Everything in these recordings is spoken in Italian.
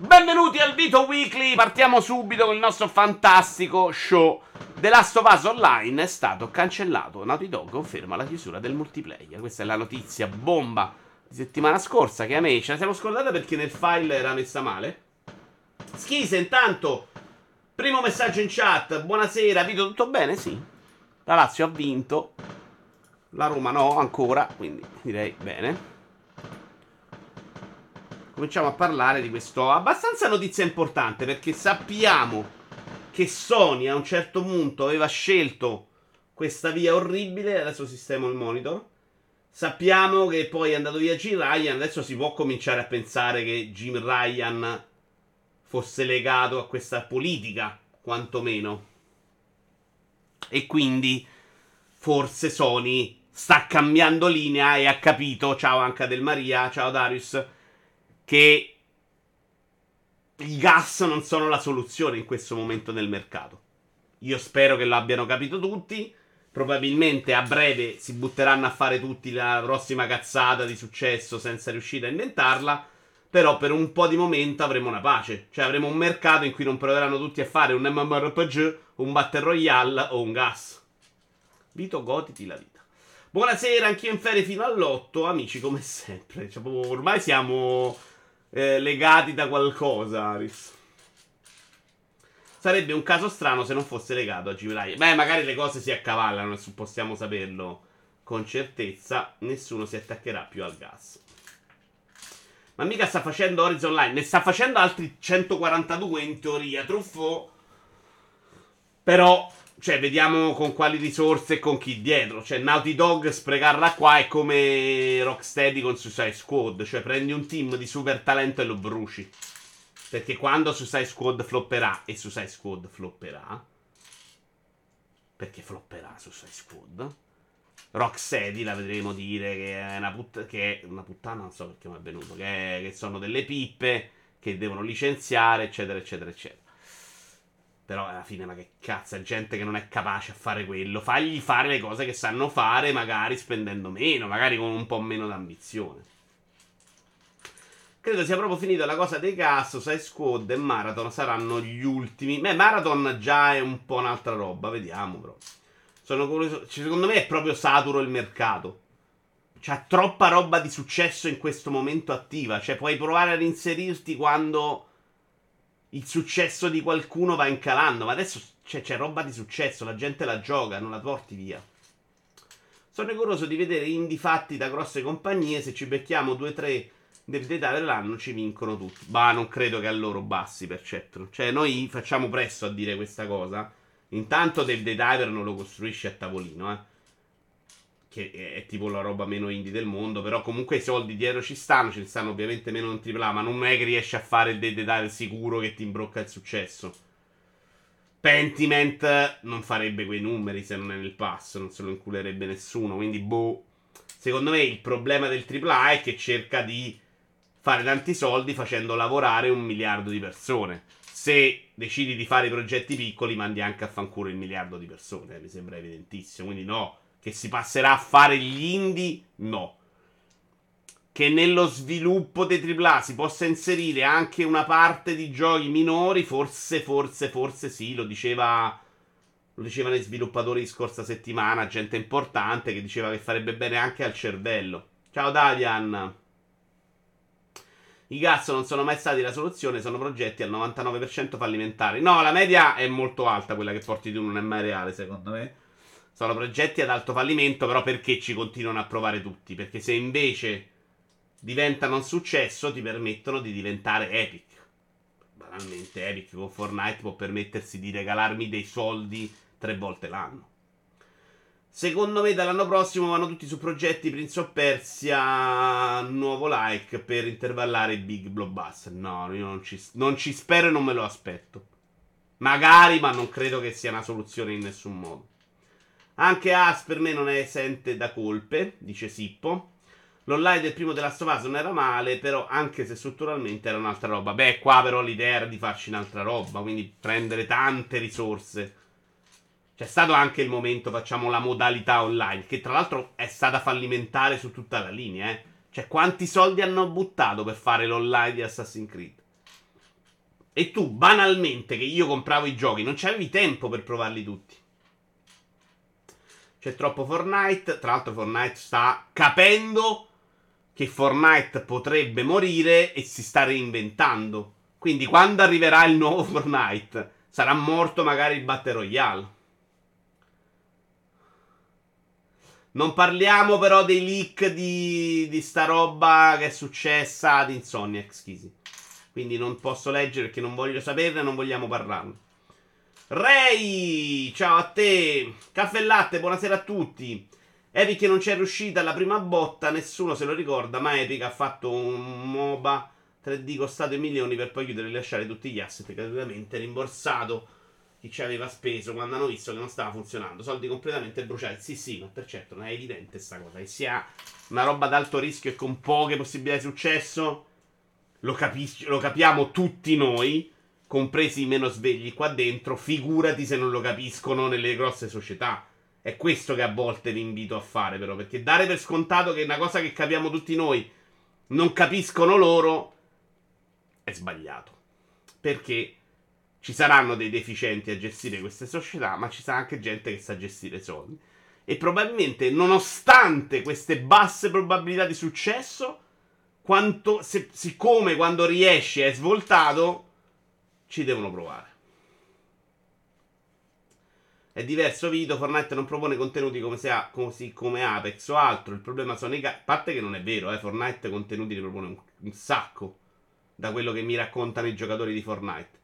Benvenuti al Vito Weekly, partiamo subito con il nostro fantastico show. The Last of Us Online è stato cancellato. Naughty Dog conferma la chiusura del multiplayer. Questa è la notizia bomba di settimana scorsa che a me ce la siamo scordata perché nel file era messa male. Schise, intanto, primo messaggio in chat. Buonasera, Vito, tutto bene? Sì. La Lazio ha vinto. La Roma no, ancora, quindi direi bene cominciamo a parlare di questo abbastanza notizia importante perché sappiamo che Sony a un certo punto aveva scelto questa via orribile, adesso sistemo il monitor. Sappiamo che poi è andato via Jim Ryan, adesso si può cominciare a pensare che Jim Ryan fosse legato a questa politica, quantomeno. E quindi forse Sony sta cambiando linea e ha capito, ciao anche Del Maria, ciao Darius, che i gas non sono la soluzione in questo momento nel mercato. Io spero che lo abbiano capito tutti. Probabilmente a breve si butteranno a fare tutti la prossima cazzata di successo senza riuscire a inventarla. Però per un po' di momento avremo una pace. Cioè avremo un mercato in cui non proveranno tutti a fare un MMORPG, un Battle Royale o un gas. Vito, goditi la vita. Buonasera, anch'io in ferie fino all'otto. Amici, come sempre. Cioè, ormai siamo eh, legati da qualcosa, Aris. Sarebbe un caso strano se non fosse legato a Jim Beh, magari le cose si accavallano, possiamo saperlo con certezza. Nessuno si attaccherà più al gas. Ma mica sta facendo Horizon Online, ne sta facendo altri 142 in teoria, truffo. Però cioè, vediamo con quali risorse e con chi dietro. Cioè, Naughty Dog sprecarla qua è come Rocksteady con Suicide Squad. Cioè, prendi un team di super talento e lo bruci. Perché quando Suicide Squad flopperà, e Suicide Squad flopperà, perché flopperà Suicide Squad, Rocksteady la vedremo dire che è una, put- che è una puttana, non so perché mi è venuto, che, è, che sono delle pippe, che devono licenziare, eccetera, eccetera, eccetera. Però alla fine, ma che cazzo, è gente che non è capace a fare quello. Fagli fare le cose che sanno fare, magari spendendo meno, magari con un po' meno d'ambizione. Credo sia proprio finita la cosa dei cazzo. Sai Squad e Marathon saranno gli ultimi. Beh, Marathon già è un po' un'altra roba, vediamo però. Sono curioso. Cioè, secondo me è proprio saturo il mercato. C'è troppa roba di successo in questo momento attiva. Cioè, puoi provare ad inserirti quando il successo di qualcuno va incalando. Ma adesso c'è, c'è roba di successo, la gente la gioca, non la porti via. Sono curioso di vedere indie fatti da grosse compagnie. Se ci becchiamo 2-3 del data dell'anno, ci vincono tutti. Ma non credo che a loro bassi per certo. Cioè, noi facciamo presto a dire questa cosa. Intanto Dave the Diver non lo costruisce a tavolino, eh che è, tipo la roba meno indie del mondo, però comunque i soldi dietro ci stanno, ci stanno ovviamente meno in AAA, ma non è che riesce a fare il dettaglio sicuro che ti imbrocca il successo. Pentiment non farebbe quei numeri se non è nel passo, non se lo inculerebbe nessuno, quindi boh. Secondo me il problema del AAA è che cerca di fare tanti soldi facendo lavorare un miliardo di persone. Se decidi di fare progetti piccoli, mandi anche a fanculo il miliardo di persone, eh, mi sembra evidentissimo, quindi no che si passerà a fare gli indie, no. Che nello sviluppo dei AAA si possa inserire anche una parte di giochi minori, forse, forse, forse sì, lo diceva... Lo dicevano i sviluppatori di scorsa settimana, gente importante che diceva che farebbe bene anche al cervello. Ciao Davian. I gas non sono mai stati la soluzione, sono progetti al 99% fallimentari. No, la media è molto alta, quella che porti tu non è mai reale, secondo me. Sono progetti ad alto fallimento, però perché ci continuano a provare tutti? Perché se invece diventano un successo, ti permettono di diventare epic. Banalmente, Epic con Fortnite può permettersi di regalarmi dei soldi tre volte l'anno. Secondo me dall'anno prossimo vanno tutti su progetti Prince of Persia, nuovo like per intervallare i big blockbuster. No, io non ci, non ci spero e non me lo aspetto. Magari, ma non credo che sia una soluzione in nessun modo. Anche As per me non è esente da colpe, dice Sippo. L'online del primo della Stovaz non era male, però anche se strutturalmente era un'altra roba. Beh, qua però l'idea era di farci un'altra roba, quindi prendere tante risorse. C'è stato anche il momento, facciamo la modalità online, che tra l'altro è stata fallimentare su tutta la linea, eh. Cioè, quanti soldi hanno buttato per fare l'online di Assassin's Creed? E tu, banalmente, che io compravo i giochi, non c'avevi tempo per provarli tutti. C'è troppo Fortnite. Tra l'altro, Fortnite sta capendo che Fortnite potrebbe morire e si sta reinventando. Quindi, quando arriverà il nuovo Fortnite, sarà morto magari il Battle Royale. Non parliamo però dei leak di, di sta roba che è successa ad Insomniac Schisi. Quindi non posso leggere perché non voglio saperne, non vogliamo parlarne. Ray, ciao a te. Caffè e latte, buonasera a tutti. Epic non c'è riuscita alla prima botta, nessuno se lo ricorda, ma Epic ha fatto un MOBA 3D costato i milioni per poi chiudere e lasciare tutti gli asset gratuitamente rimborsato chi ci aveva speso quando hanno visto che non stava funzionando. Soldi completamente bruciati. Sì, sì, ma per certo non è evidente sta cosa. Che sia una roba ad alto rischio e con poche possibilità di successo, lo, capis- lo capiamo tutti noi, compresi i meno svegli qua dentro. Figurati se non lo capiscono nelle grosse società. È questo che a volte vi invito a fare, però, perché dare per scontato che una cosa che capiamo tutti noi non capiscono loro è sbagliato. Perché ci saranno dei deficienti a gestire queste società, ma ci sarà anche gente che sa gestire soldi. E probabilmente, nonostante queste basse probabilità di successo, quanto, se, siccome quando riesci è svoltato, ci devono provare. È diverso Vito, Fortnite non propone contenuti come, ha, così come Apex o altro. Il problema sono i... Ca- a parte che non è vero, eh, Fortnite contenuti ne propone un, un sacco. Da quello che mi raccontano i giocatori di Fortnite.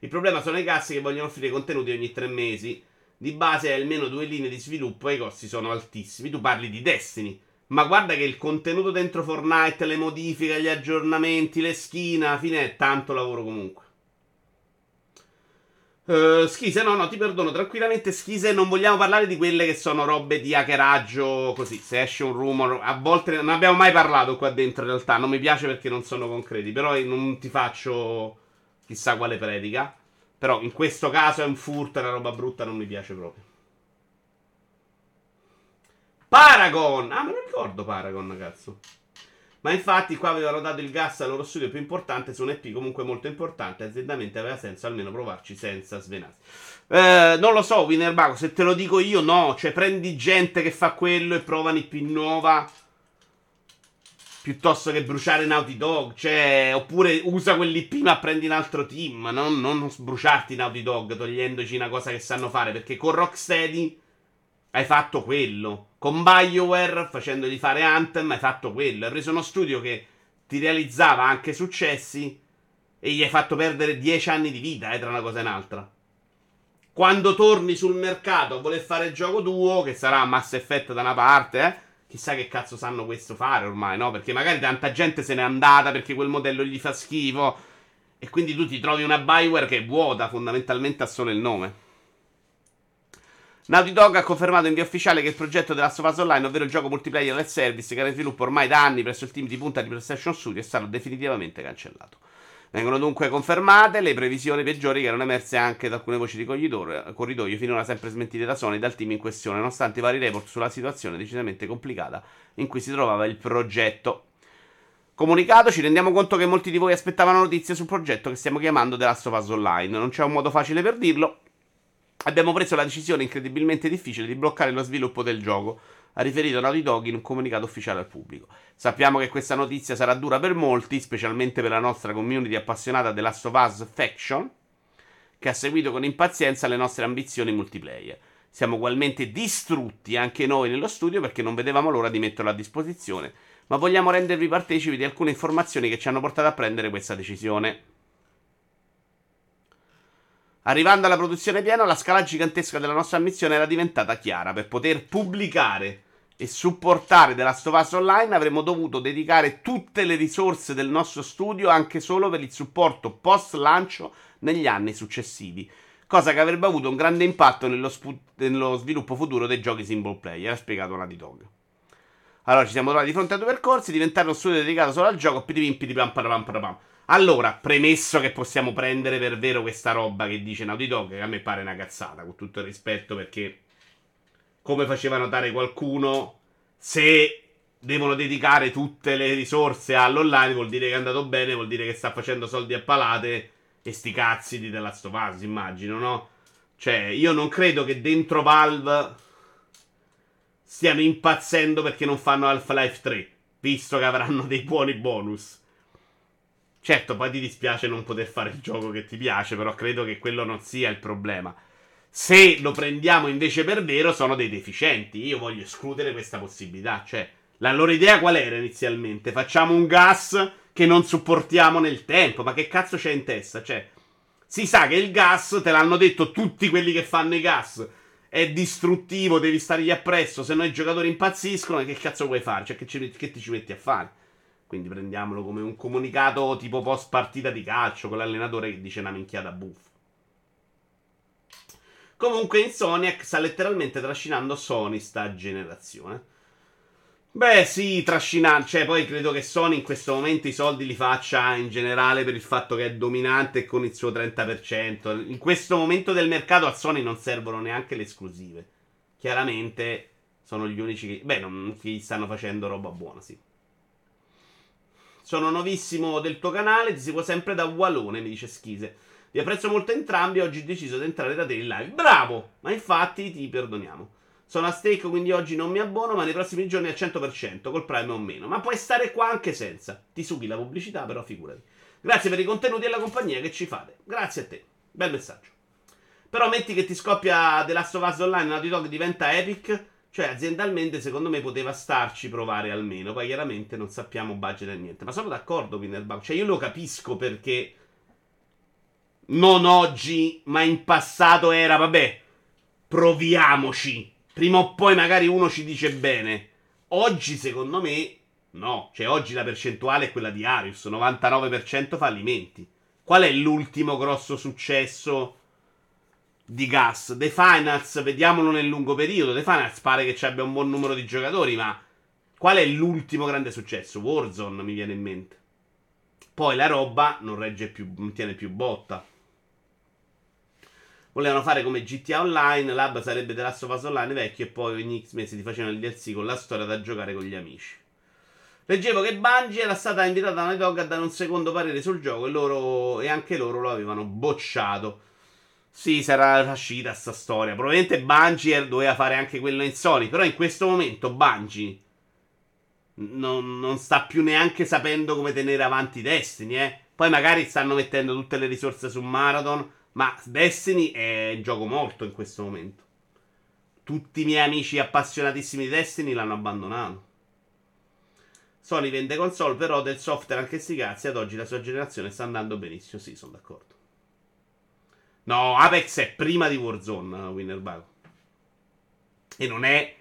Il problema sono i cazzi che vogliono offrire contenuti ogni tre mesi. Di base hai almeno due linee di sviluppo e i costi sono altissimi. Tu parli di Destiny. Ma guarda che il contenuto dentro Fortnite, le modifiche, gli aggiornamenti, le skin, alla fine è tanto lavoro comunque. Uh, schise, no, no, ti perdono tranquillamente. Schise, non vogliamo parlare di quelle che sono robe di hackeraggio. Così, se esce un rumor, a volte non abbiamo mai parlato qua dentro. In realtà, non mi piace perché non sono concreti. Però non ti faccio chissà quale predica. Però in questo caso è un furto, è una roba brutta, non mi piace proprio. Paragon! Ah, me lo ricordo Paragon, cazzo. Ma infatti qua avevano dato il gas al loro studio più importante su un EP comunque molto importante. Aziendalmente aveva senso almeno provarci senza svenarsi. Eh, non lo so, Winnerbago, se te lo dico io, no. Cioè, prendi gente che fa quello e prova un'IP nuova piuttosto che bruciare Naughty Dog. Cioè, oppure usa quell'IP ma prendi un altro team. Non, non bruciarti Naughty Dog togliendoci una cosa che sanno fare. Perché con Rocksteady hai fatto quello. Con BioWare, facendogli fare Anthem, hai fatto quello. Hai preso uno studio che ti realizzava anche successi e gli hai fatto perdere 10 anni di vita, eh, tra una cosa e un'altra. Quando torni sul mercato a voler fare il gioco tuo, che sarà Mass Effect da una parte, eh chissà che cazzo sanno questo fare ormai, no? Perché magari tanta gente se n'è andata perché quel modello gli fa schifo. E quindi tu ti trovi una Bioware che è vuota, fondamentalmente ha solo il nome. Naughty Dog ha confermato in via ufficiale che il progetto della Sofas Online, ovvero il gioco multiplayer del service che era in sviluppo ormai da anni presso il team di punta di PlayStation Studio, è stato definitivamente cancellato. Vengono dunque confermate le previsioni peggiori che erano emerse anche da alcune voci di corridoio, finora sempre smentite da Sony e dal team in questione, nonostante i vari report sulla situazione decisamente complicata in cui si trovava il progetto. Comunicato, ci rendiamo conto che molti di voi aspettavano notizie sul progetto che stiamo chiamando The Last of Us Online. Non c'è un modo facile per dirlo. Abbiamo preso la decisione incredibilmente difficile di bloccare lo sviluppo del gioco ha riferito Naughty Dog in un comunicato ufficiale al pubblico. Sappiamo che questa notizia sarà dura per molti, specialmente per la nostra community appassionata della Us Faction, che ha seguito con impazienza le nostre ambizioni multiplayer. Siamo ugualmente distrutti anche noi nello studio perché non vedevamo l'ora di metterlo a disposizione, ma vogliamo rendervi partecipi di alcune informazioni che ci hanno portato a prendere questa decisione. Arrivando alla produzione piena, la scala gigantesca della nostra missione era diventata chiara. Per poter pubblicare e supportare The Last of Us Online avremmo dovuto dedicare tutte le risorse del nostro studio anche solo per il supporto post lancio negli anni successivi, cosa che avrebbe avuto un grande impatto nello, spu- nello sviluppo futuro dei giochi single player, ha spiegato Naughty Dog. Allora ci siamo trovati di fronte a due percorsi, diventare uno studio dedicato solo al gioco, pidi pidi pam pam pam pam. Allora, premesso che possiamo prendere per vero questa roba che dice Naughty Dog, che a me pare una cazzata, con tutto il rispetto, perché come faceva notare qualcuno, se devono dedicare tutte le risorse all'online vuol dire che è andato bene, vuol dire che sta facendo soldi a palate E sti cazzi di The Last of Us, immagino, no? Cioè, io non credo che dentro Valve stiano impazzendo perché non fanno Half-Life 3, visto che avranno dei buoni bonus. Certo, poi ti dispiace non poter fare il gioco che ti piace, però credo che quello non sia il problema. Se lo prendiamo invece per vero, sono dei deficienti. Io voglio escludere questa possibilità. Cioè, la loro idea qual era inizialmente? Facciamo un gas che non supportiamo nel tempo. Ma che cazzo c'è in testa? Cioè, si sa che il gas, te l'hanno detto tutti quelli che fanno i gas, è distruttivo, devi stargli appresso, se no i giocatori impazziscono, e che cazzo vuoi fare? Cioè, che, ci, che ti ci metti a fare? Quindi prendiamolo come un comunicato tipo post partita di calcio, con l'allenatore che dice una minchiata buffa. Comunque Insomniac sta letteralmente trascinando Sony sta generazione. Beh, sì, trascinare. Cioè, poi credo che Sony in questo momento i soldi li faccia in generale per il fatto che è dominante con il suo 30%. In questo momento del mercato a Sony non servono neanche le esclusive. Chiaramente sono gli unici che. Beh, non, che stanno facendo roba buona, sì. Sono nuovissimo del tuo canale, ti seguo sempre da Wallone, mi dice Schise. Vi apprezzo molto entrambi, oggi ho deciso di entrare da te in live. Bravo! Ma infatti ti perdoniamo. Sono a stake, quindi oggi non mi abbono, ma nei prossimi giorni al 100%, col Prime o meno. Ma puoi stare qua anche senza. Ti sughi la pubblicità, però figurati. Grazie per i contenuti e la compagnia che ci fate. Grazie a te. Bel messaggio. Però metti che ti scoppia The Last of Us Online, Naughty Dog diventa Epic, cioè aziendalmente secondo me poteva starci provare almeno. Poi chiaramente non sappiamo budget e niente. Ma sono d'accordo, Winnerbank. Cioè io lo capisco perché non oggi, ma in passato era, vabbè, proviamoci. Prima o poi magari uno ci dice bene. Oggi, secondo me, no. Cioè, oggi la percentuale è quella di Arius, 99% fallimenti. Qual è l'ultimo grosso successo di Gas? The Finals, vediamolo nel lungo periodo. The Finals pare che ci abbia un buon numero di giocatori, ma qual è l'ultimo grande successo? Warzone mi viene in mente. Poi la roba non regge più, non tiene più botta. Volevano fare come GTA Online, l'hub sarebbe The Last of Online vecchio e poi ogni X mesi ti facevano il DLC con la storia da giocare con gli amici. Leggevo che Bungie era stata invitata da Naughty Dog a dare un secondo parere sul gioco e, loro, e anche loro lo avevano bocciato. Sì, sarà uscita sta storia. Probabilmente Bungie doveva fare anche quello in Sony, però in questo momento Bungie non, non sta più neanche sapendo come tenere avanti Destiny, eh. Poi magari stanno mettendo tutte le risorse su Marathon ma Destiny è gioco morto in questo momento. Tutti i miei amici appassionatissimi di Destiny l'hanno abbandonato. Sony vende console, però del software anche sti cazzi. Ad oggi la sua generazione sta andando benissimo. Sì, sono d'accordo. No, Apex è prima di Warzone, Winner Bug. E non è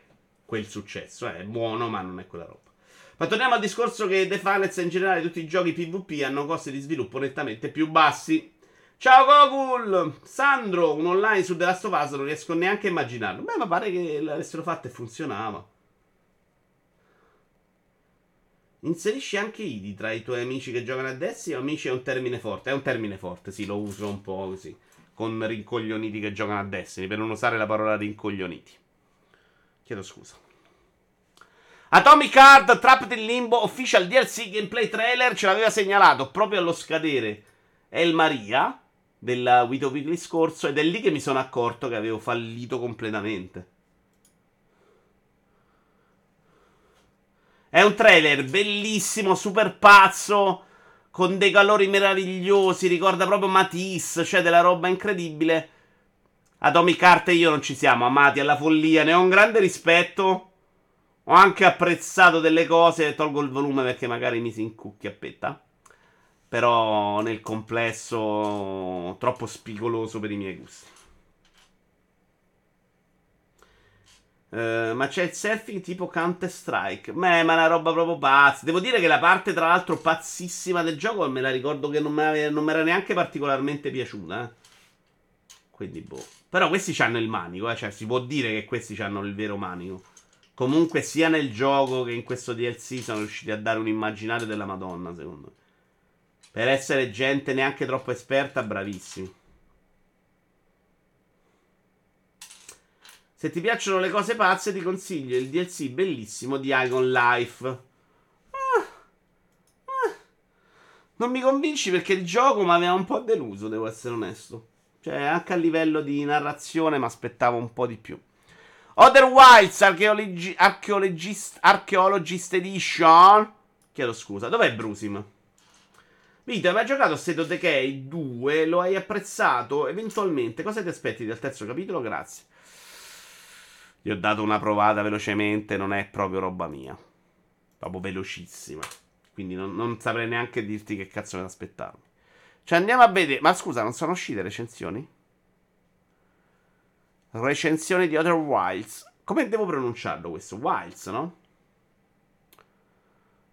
quel successo. Eh. È buono, ma non è quella roba. Ma torniamo al discorso che The Finals e in generale tutti i giochi PvP hanno costi di sviluppo nettamente più bassi. Ciao Gogul! Sandro, un online su The Last of Us non riesco neanche a immaginarlo. Beh, ma pare che l'avessero fatto e funzionava. Inserisci anche Idi tra i tuoi amici che giocano a Destiny o amici è un termine forte? È un termine forte, sì, lo uso un po' così. Con rincoglioniti che giocano a Destiny, per non usare la parola rincoglioniti. Chiedo scusa. Atomic Heart Trapped in Limbo Official DLC Gameplay Trailer ce l'aveva segnalato proprio allo scadere El Maria del Vito Weekly scorso ed è lì che mi sono accorto che avevo fallito completamente. È un trailer bellissimo, super pazzo, con dei colori meravigliosi, ricorda proprio Matisse, cioè della roba incredibile. Atomic Heart e io non ci siamo amati alla follia, ne ho un grande rispetto. Ho anche apprezzato delle cose, tolgo il volume perché magari mi si incucchia a petta. Però nel complesso troppo spigoloso per i miei gusti. Uh, ma c'è il surfing tipo Counter Strike. Ma è una roba proprio pazza. Devo dire che la parte, tra l'altro, pazzissima del gioco me la ricordo che non mi era neanche particolarmente piaciuta. Eh. Quindi, boh. Però questi hanno il manico, eh. Cioè, si può dire che questi hanno il vero manico. Comunque, sia nel gioco che in questo DLC sono riusciti a dare un immaginario della Madonna, secondo me. Per essere gente neanche troppo esperta, bravissimi. Se ti piacciono le cose pazze, ti consiglio il DLC bellissimo di Icon Life. Ah, ah. Non mi convinci perché il gioco mi aveva un po' deluso, devo essere onesto. Cioè, anche a livello di narrazione mi aspettavo un po' di più. Other Wilds Archeologi- Archeologist, Archeologist Edition. Chiedo scusa, dov'è Brusim? Vito, hai mai giocato State of Decay 2? Lo hai apprezzato? Eventualmente, cosa ti aspetti dal terzo capitolo? Grazie. Gli ho dato una provata velocemente, non è proprio roba mia. Proprio velocissima. Quindi non, non saprei neanche dirti che cazzo mi aspettarmi. Cioè andiamo a vedere. Ma scusa, non sono uscite recensioni? Recensioni di Other Wilds. Come devo pronunciarlo questo? Wilds, no?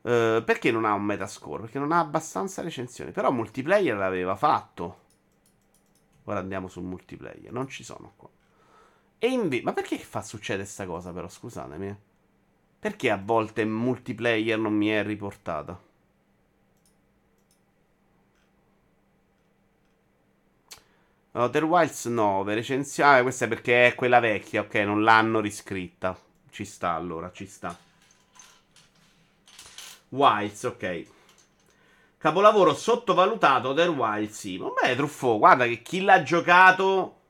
Uh, perché non ha un metascore? Perché non ha abbastanza recensioni. Però multiplayer l'aveva fatto. Ora andiamo sul multiplayer. Non ci sono qua. E invece, ma perché fa succedere questa cosa però, scusatemi. Eh? Perché a volte multiplayer non mi è riportata? Outer Wilds 9, recensione. Ah, questa è perché è quella vecchia, ok, non l'hanno riscritta. Ci sta allora, ci sta. Wilds, ok. Capolavoro sottovalutato Outer Wilds, sì. Vabbè, Truffo, guarda che chi l'ha giocato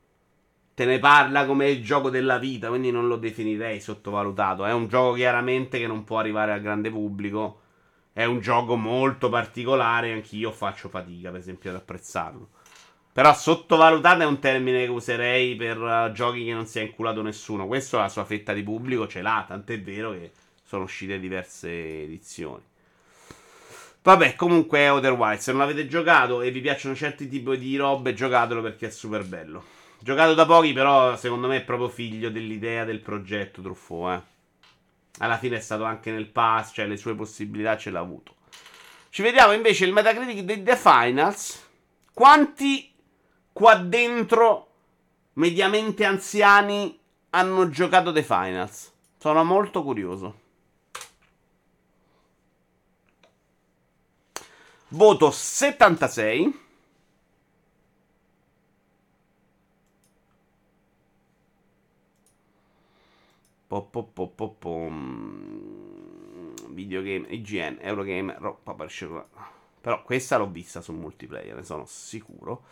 te ne parla come il gioco della vita, quindi non lo definirei sottovalutato. È un gioco chiaramente che non può arrivare al grande pubblico. È un gioco molto particolare, anch'io faccio fatica, per esempio, ad apprezzarlo. Però sottovalutato è un termine che userei per uh, giochi che non si è inculato nessuno. Questo la sua fetta di pubblico ce l'ha, tant'è vero che sono uscite diverse edizioni. Vabbè, comunque Wilds. Se non l'avete giocato e vi piacciono certi tipi di robe, giocatelo perché è super bello. Giocato da pochi, però secondo me è proprio figlio dell'idea del progetto Truffaut, eh. Alla fine è stato anche nel pass, cioè le sue possibilità ce l'ha avuto. Ci vediamo invece il Metacritic di The Finals. Quanti qua dentro, mediamente anziani, hanno giocato The Finals? Sono molto curioso. Voto 76. Po, po, po, po, po. Videogame, IGN, Eurogame, roba Però questa l'ho vista su multiplayer, ne sono sicuro.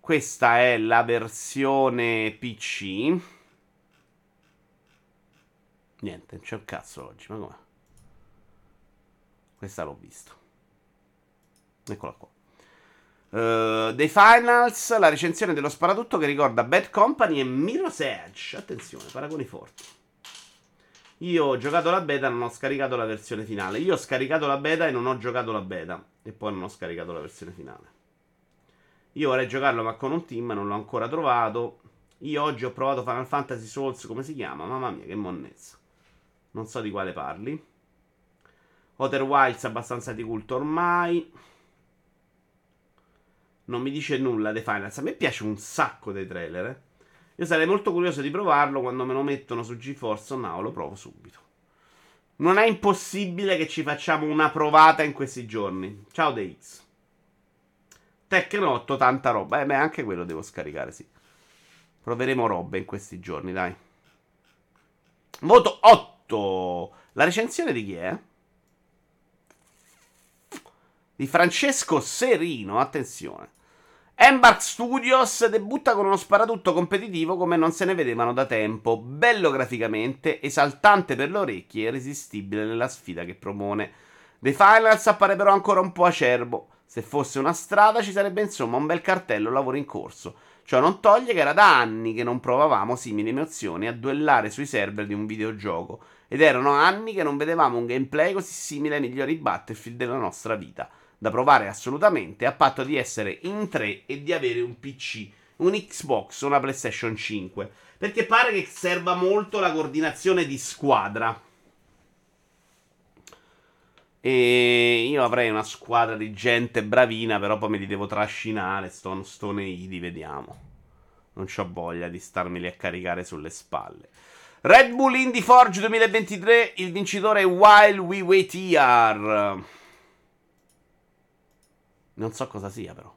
Questa è la versione PC. Niente, c'è un cazzo oggi, ma com'è? Questa l'ho vista. Eccola qua. Uh, The Finals, la recensione dello sparatutto che ricorda Bad Company e Mirror's Edge. Attenzione, paragoni forti. Io ho giocato la beta e non ho scaricato la versione finale. Io ho scaricato la beta e non ho giocato la beta. E poi non ho scaricato la versione finale. Io vorrei giocarlo ma con un team, non l'ho ancora trovato. Io oggi ho provato Final Fantasy Souls, come si chiama? Mamma mia, che monnezza. Non so di quale parli. Outer Wilds abbastanza di culto ormai. Non mi dice nulla dei Finals. A me piace un sacco dei trailer, eh. Io sarei molto curioso di provarlo quando me lo mettono su GeForce Now, lo provo subito. Non è impossibile che ci facciamo una provata in questi giorni. Ciao DX. Tecno tanta roba. Eh, beh, anche quello devo scaricare, sì. Proveremo robe in questi giorni, dai. Voto 8. La recensione di chi è? Di Francesco Serino, attenzione. Embark Studios debutta con uno sparatutto competitivo come non se ne vedevano da tempo, bello graficamente, esaltante per le orecchie e irresistibile nella sfida che propone. The Finals appare però ancora un po' acerbo. Se fosse una strada ci sarebbe insomma un bel cartello lavoro in corso. Ciò non toglie che era da anni che non provavamo simili emozioni a duellare sui server di un videogioco ed erano anni che non vedevamo un gameplay così simile ai migliori Battlefield della nostra vita da provare assolutamente, a patto di essere in tre e di avere un PC, un Xbox o una PlayStation 5. Perché pare che serva molto la coordinazione di squadra. E io avrei una squadra di gente bravina, però poi me li devo trascinare. Sto, sto nei vediamo. Non ho voglia di starmeli a caricare sulle spalle. Red Bull Indie Forge 2023, il vincitore è While We Wait Here. Non so cosa sia, però.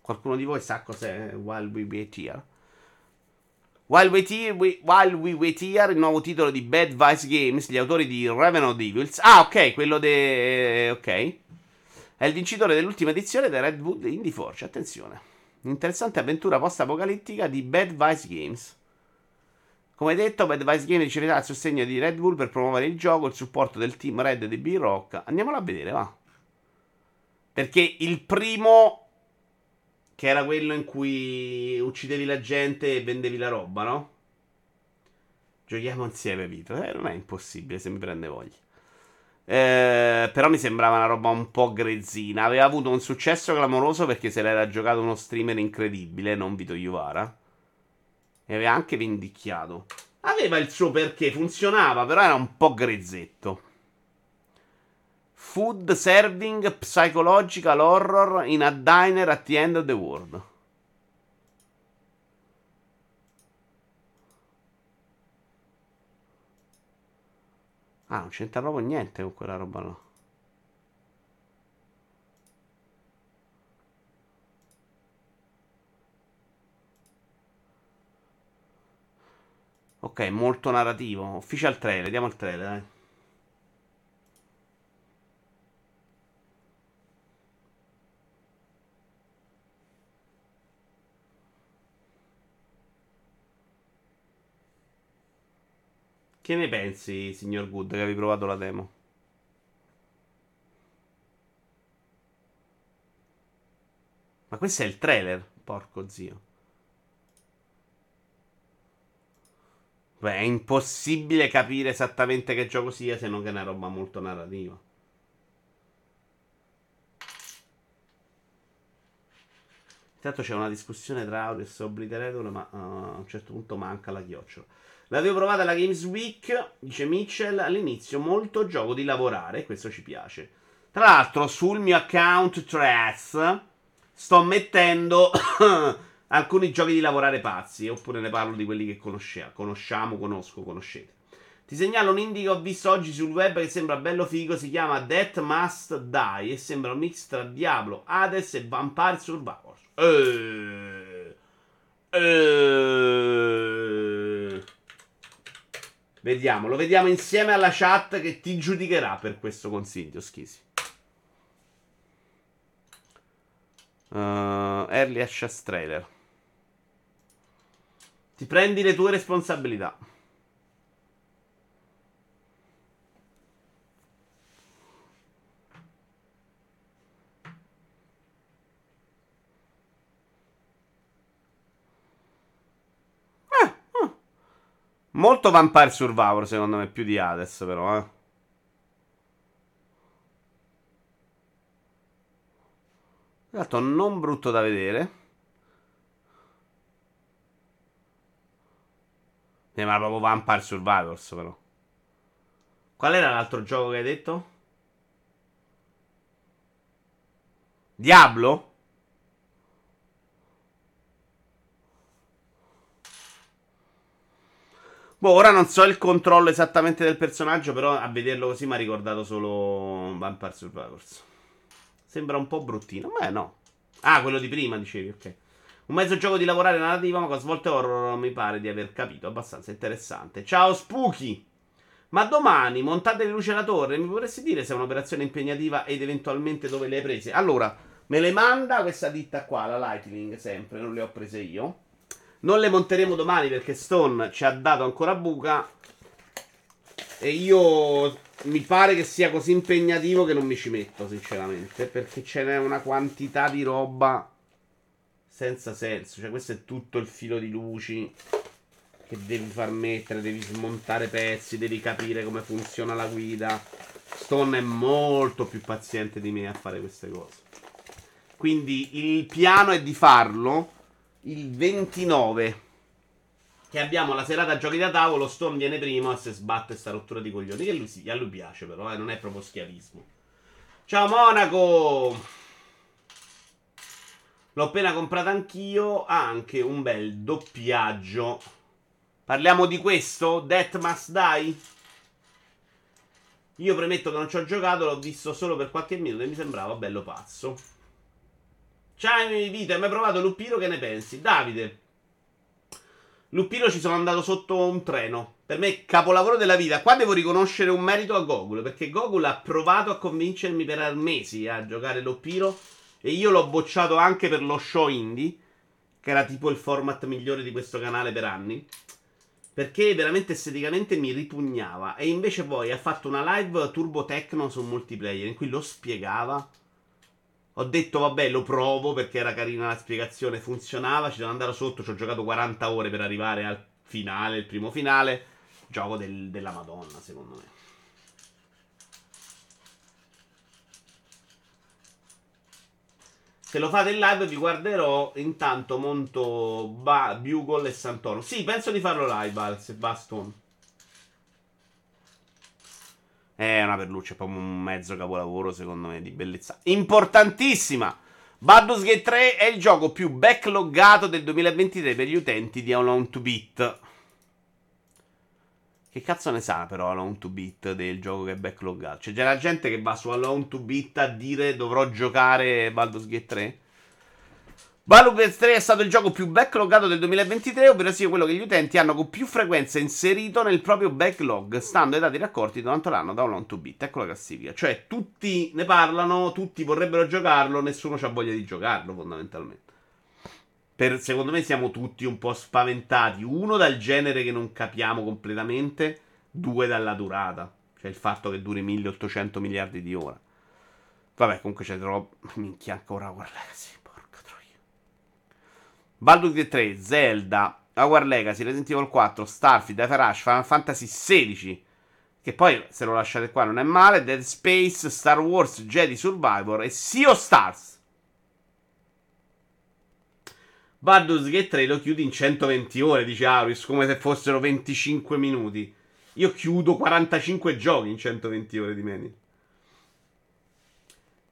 Qualcuno di voi sa cos'è While We Wait Here? While We, Here, we, While We Wait Here, il nuovo titolo di Bad Vice Games, gli autori di Raven of Evils. Ah, ok, quello de... ok. È il vincitore dell'ultima edizione del Redwood Indie Forge. Attenzione. Interessante avventura post-apocalittica di Bad Vice Games. Come detto, Bad Vice Games riceverà il sostegno di Red Bull per promuovere il gioco, il supporto del team Red di B-Rock. Andiamolo a vedere, va. Perché il primo, che era quello in cui uccidevi la gente e vendevi la roba, no? Giochiamo insieme, Vito. Eh, non è impossibile se mi prende voglia. Eh, però mi sembrava una roba un po' grezzina. Aveva avuto un successo clamoroso perché se l'era giocato uno streamer incredibile, non Vito Iuvara. E aveva anche vendicchiato. Aveva il suo perché, funzionava, però era un po' grezzetto. Food serving psychological horror in a diner at the end of the world. Ah, non c'entra proprio niente con quella roba là. Ok, molto narrativo. Official trailer, vediamo il trailer, dai. Che ne pensi, signor Good, che avevi provato la demo? Ma questo è il trailer, porco zio. Beh, è impossibile capire esattamente che gioco sia se non che è una roba molto narrativa. Intanto c'è una discussione tra Audius e Obliterator, ma uh, a un certo punto manca la chiocciola. L'avevo provata alla Games Week, dice Mitchell, all'inizio molto gioco di lavorare, questo ci piace. Tra l'altro sul mio account Threads sto mettendo alcuni giochi di lavorare pazzi, oppure ne parlo di quelli che conosciamo, conosco, conoscete. Ti segnalo un indie che ho visto oggi sul web che sembra bello figo, si chiama Death Must Die e sembra un mix tra Diablo, Hades e Vampire Survivors. Eeeh. Vediamo, lo vediamo insieme alla chat che ti giudicherà per questo consiglio, Schisi. Uh, early Access Trailer. Ti prendi le tue responsabilità. Molto Vampire Survivor, secondo me, più di Hades, però, eh. Esatto, non brutto da vedere. Sembra proprio Vampire Survivors, però. Qual era l'altro gioco che hai detto? Diablo? Boh, ora non so il controllo esattamente del personaggio, però a vederlo così mi ha ricordato solo Vampire Survivors. Sembra un po' bruttino, ma no. Ah, quello di prima, dicevi, ok. Un mezzo gioco di lavorare narrativa, ma con svolte horror non mi pare di aver capito. Abbastanza interessante. Ciao, Spooky! Ma domani, montate le luci alla torre, mi vorresti dire se è un'operazione impegnativa ed eventualmente dove le hai prese? Allora, me le manda questa ditta qua, la Lightning, sempre, non le ho prese io. Non le monteremo domani perché Stone ci ha dato ancora buca. E io mi pare che sia così impegnativo che non mi ci metto, sinceramente. Perché ce n'è una quantità di roba senza senso. Cioè, questo è tutto il filo di luci che devi far mettere, devi smontare pezzi, devi capire come funziona la guida. Stone è molto più paziente di me a fare queste cose. Quindi il piano è di farlo il 29 che abbiamo la serata giochi da tavolo, Stone viene prima e se sbatte sta rottura di coglioni. Che lui sì, a lui piace però, eh, non è proprio schiavismo. Ciao Monaco! L'ho appena comprata anch'io, ha anche un bel doppiaggio. Parliamo di questo? Death Must Die? Io premetto che non ci ho giocato, l'ho visto solo per qualche minuto e mi sembrava bello pazzo. Ciao Vito, hai mai provato Lupino? Che ne pensi? Davide. Lupino ci sono andato sotto un treno. per me capolavoro della vita. Qua devo riconoscere un merito a Google, perché Google ha provato a convincermi per mesi a giocare l'Oppiro e io l'ho bocciato anche per lo show indie, che era tipo il format migliore di questo canale per anni. Perché veramente esteticamente mi ripugnava. E invece poi ha fatto una live turbo techno su multiplayer in cui lo spiegava. Ho detto vabbè lo provo perché era carina la spiegazione, funzionava, ci devo andare sotto, ci ho giocato 40 ore per arrivare al finale, il primo finale. Gioco del, della Madonna secondo me. Se lo fate in live vi guarderò. Intanto monto ba- Bugle e Santoro. Sì, penso di farlo live, Alex Baston. È una perluccia, è proprio un mezzo capolavoro, secondo me, di bellezza. Importantissima! Baldur's Gate 3 è il gioco più backloggato del 2023 per gli utenti di Alone 2 Beat. Che cazzo ne sa però Alone 2 Beat del gioco che è backloggato? Cioè c'è la gente che va su Alone 2 Beat a dire dovrò giocare Baldur's Gate 3? Baldur's Gate 3 è stato il gioco più backloggato del 2023, ovvero sia quello che gli utenti hanno con più frequenza inserito nel proprio backlog, stando ai dati raccolti durante l'anno da Alone 2 Beat. Ecco la classifica. Cioè tutti ne parlano, tutti vorrebbero giocarlo, nessuno ha voglia di giocarlo fondamentalmente per, secondo me siamo tutti un po' spaventati. Uno dal genere che non capiamo completamente, due dalla durata. Cioè il fatto che duri 1800 miliardi di ore. Vabbè, comunque c'è troppo. Minchia, ancora War Legacy. Baldur's Gate 3, Zelda, War Legacy, Resident Evil 4, Starfield, Rush, Final Fantasy 16. Che poi, se lo lasciate qua, non è male. Dead Space, Star Wars, Jedi Survivor e Sea of Stars. Baldur's Gate 3 lo chiudi in 120 ore, dice Auris, come se fossero 25 minuti. Io chiudo 45 giochi in 120 ore di menu.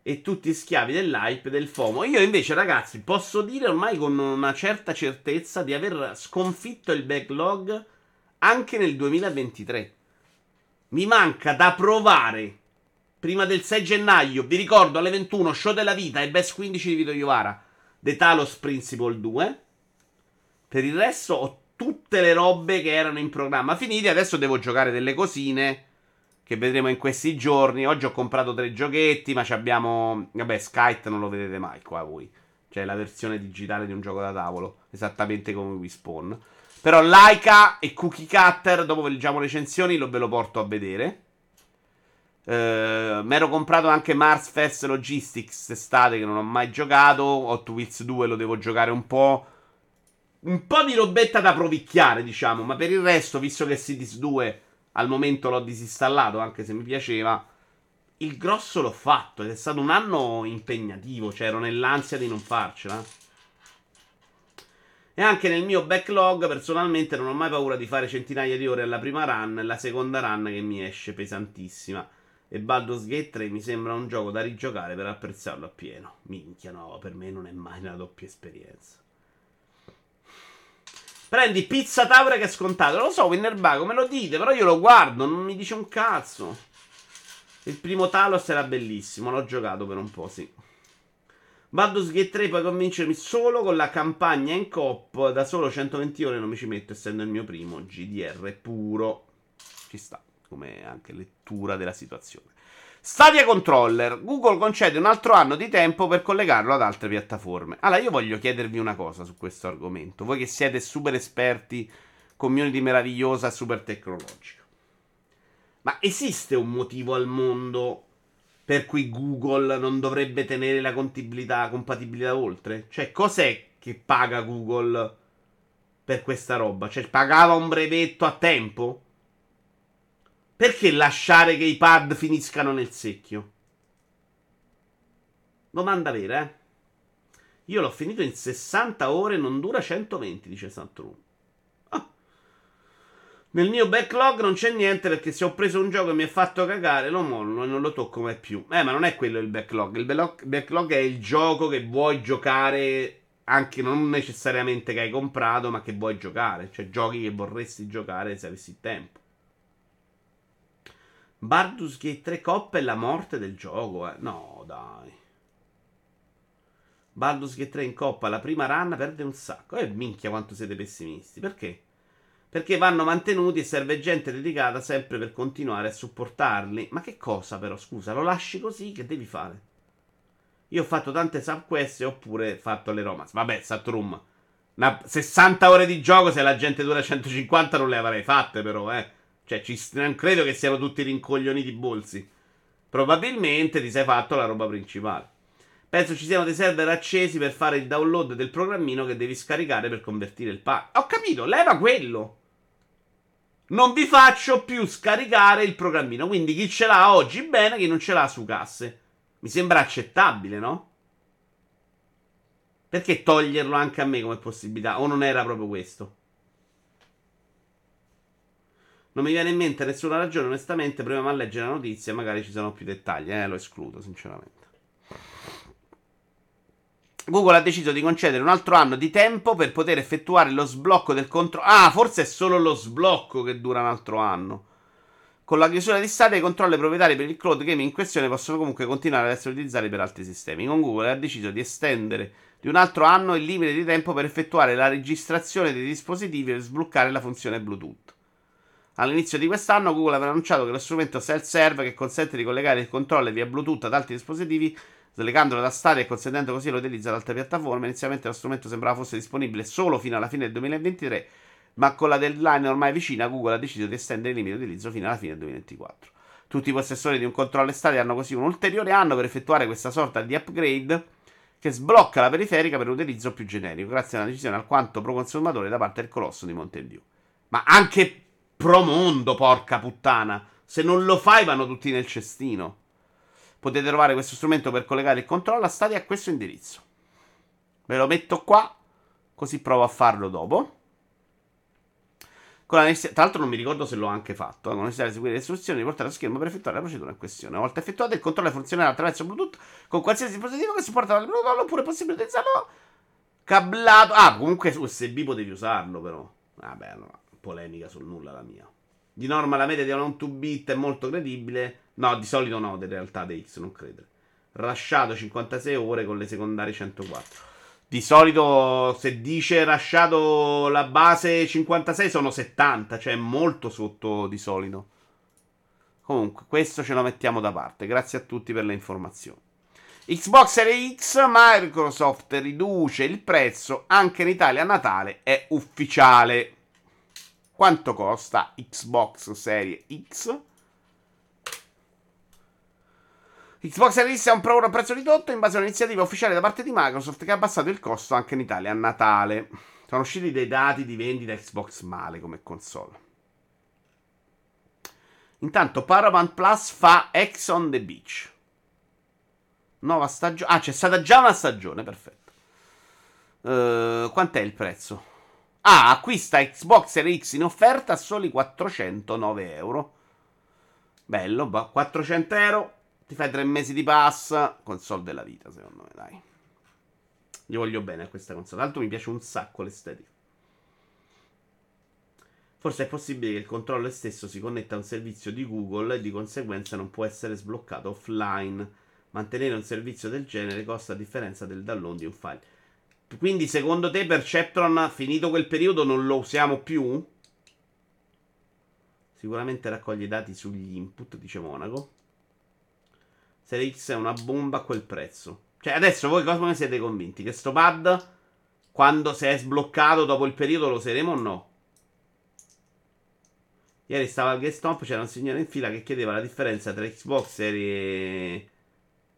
E tutti schiavi dell'hype del FOMO. Io invece, ragazzi, posso dire ormai con una certa certezza di aver sconfitto il backlog anche nel 2023. Mi manca da provare prima del 6 gennaio. Vi ricordo alle 21 show della vita e best 15 di Vito Iovara The Talos Principle 2. Per il resto ho tutte le robe che erano in programma finite. Adesso devo giocare delle cosine che vedremo in questi giorni. Oggi ho comprato tre giochetti, ma abbiamo... Vabbè, Skype non lo vedete mai qua voi. Cioè la versione digitale di un gioco da tavolo, esattamente come Wii Spawn. Però Laika e Cookie Cutter, dopo leggiamo recensioni, lo ve lo porto a vedere. Uh, Mi ero comprato anche Mars First Logistics estate che non ho mai giocato. Hot Wheels 2 lo devo giocare un po'. Un po' di robetta da provicchiare, diciamo. Ma per il resto, visto che Cities 2 al momento l'ho disinstallato, anche se mi piaceva. Il grosso l'ho fatto ed è stato un anno impegnativo. Cioè, ero nell'ansia di non farcela. E anche nel mio backlog, personalmente, non ho mai paura di fare centinaia di ore alla prima run e la seconda run che mi esce pesantissima. E Baldur's Gate 3 mi sembra un gioco da rigiocare per apprezzarlo appieno. Minchia, no, per me non è mai una doppia esperienza. Prendi Pizza Taure che è scontato. Lo so, Winnerbago, me lo dite, però io lo guardo, non mi dice un cazzo. Il primo Talos era bellissimo, l'ho giocato per un po', sì. Baldur's Gate 3 puoi convincermi solo con la campagna in coop. Da solo 120 ore non mi ci metto, essendo il mio primo GDR puro. Ci sta come anche lettura della situazione. Stadia Controller. Google concede un altro anno di tempo per collegarlo ad altre piattaforme. Allora, io voglio chiedervi una cosa su questo argomento. Voi che siete super esperti, community meravigliosa, super tecnologica. Ma esiste un motivo al mondo per cui Google non dovrebbe tenere la compatibilità, compatibilità oltre? Cioè, cos'è che paga Google per questa roba? Cioè, pagava un brevetto a tempo? Perché lasciare che i pad finiscano nel secchio? Domanda vera, eh? Io l'ho finito in 60 ore, non dura 120, dice Santrum. Ah. Nel mio backlog non c'è niente perché se ho preso un gioco e mi ha fatto cagare, lo mollo e non lo tocco mai più. Eh, ma non è quello il backlog. Il backlog è il gioco che vuoi giocare anche non necessariamente che hai comprato, ma che vuoi giocare. Cioè giochi che vorresti giocare se avessi tempo. Baldur's Gate 3 Coppa è la morte del gioco, eh. No, dai. Baldur's Gate 3 in Coppa, la prima run perde un sacco. E eh, minchia quanto siete pessimisti. Perché? Perché vanno mantenuti e serve gente dedicata sempre per continuare a supportarli. Ma che cosa però, scusa, lo lasci così? Che devi fare? Io ho fatto tante subquest oppure fatto le romance. Vabbè, Saturn. Una 60 ore di gioco, se la gente dura 150 non le avrei fatte però, eh. Cioè, ci, non credo che siano tutti rincoglioniti bolsi. Probabilmente ti sei fatto la roba principale. Penso ci siano dei server accesi per fare il download del programmino che devi scaricare per convertire il pack. Ho capito, leva quello. Non vi faccio più scaricare il programmino. Quindi chi ce l'ha oggi bene, chi non ce l'ha su casse. Mi sembra accettabile, no? Perché toglierlo anche a me come possibilità? O non era proprio questo? Non mi viene in mente nessuna ragione, onestamente, proviamo a leggere la notizia, magari ci sono più dettagli, eh, lo escludo, sinceramente. Google ha deciso di concedere un altro anno di tempo per poter effettuare lo sblocco del controllo. Ah, forse è solo lo sblocco che dura un altro anno. Con la chiusura di Stadia, i controlli proprietari per il cloud game in questione possono comunque continuare ad essere utilizzati per altri sistemi. Con Google ha deciso di estendere di un altro anno il limite di tempo per effettuare la registrazione dei dispositivi e sbloccare la funzione Bluetooth. All'inizio di quest'anno Google aveva annunciato che lo strumento self-serve che consente di collegare il controller via Bluetooth ad altri dispositivi slegandolo da Stadia e consentendo così l'utilizzo ad altre piattaforme. Inizialmente lo strumento sembrava fosse disponibile solo fino alla fine del 2023, ma con la deadline ormai vicina Google ha deciso di estendere il limite di utilizzo fino alla fine del 2024. Tutti i possessori di un controller Stadia hanno così un ulteriore anno per effettuare questa sorta di upgrade che sblocca la periferica per un utilizzo più generico, grazie a una decisione alquanto pro consumatore da parte del colosso di Mountain Dew. Ma anche pro mondo, porca puttana! Se non lo fai vanno tutti nel cestino. Potete trovare questo strumento per collegare il controllo a Stadia a questo indirizzo. Ve lo metto qua, così provo a farlo dopo. Tra l'altro non mi ricordo se l'ho anche fatto, eh, con la necessità di seguire le istruzioni, di portare lo schermo per effettuare la procedura in questione. Una volta effettuato il controllo funzionerà attraverso Bluetooth con qualsiasi dispositivo che supporta il Bluetooth oppure è possibile utilizzarlo cablato. Ah, comunque USB potevi usarlo però. Vabbè, allora, polemica sul nulla la mia. Di norma la media di un 2 bit è molto credibile. No, di solito no, in realtà dei X, non credere. Rasciato 56 ore con le secondarie 104. Di solito se dice rasciato la base 56 sono 70, cioè molto sotto di solito. Comunque, questo ce lo mettiamo da parte. Grazie a tutti per le informazioni. Xbox Series X, Microsoft riduce il prezzo anche in Italia a Natale, è ufficiale. Quanto costa Xbox Series X? Xbox Series X è un pro a prezzo ridotto in base a un'iniziativa ufficiale da parte di Microsoft che ha abbassato il costo anche in Italia a Natale. Sono usciti dei dati di vendita Xbox male come console. Intanto Paramount Plus fa X on the Beach. Nuova stagione. Ah, c'è stata già una stagione, perfetto. Uh, quant'è il prezzo? Ah, acquista Xbox Series X in offerta a soli 409 euro. Bello, 400 euro. Ti fai tre mesi di pass. Console della vita, secondo me, dai. Gli voglio bene a questa console. Tanto mi piace un sacco l'estetica. Forse è possibile che il controller stesso si connetta a un servizio di Google e di conseguenza non può essere sbloccato offline. Mantenere un servizio del genere costa a differenza del download di un file. Quindi secondo te Perceptron, finito quel periodo, non lo usiamo più? Sicuramente raccoglie dati sugli input, dice Monaco. Serie X è una bomba a quel prezzo. Cioè, adesso voi cosa ne siete convinti? Che sto pad, quando si è sbloccato dopo il periodo, lo useremo o no? Ieri stava al GameStop, c'era un signore in fila che chiedeva la differenza tra Xbox Serie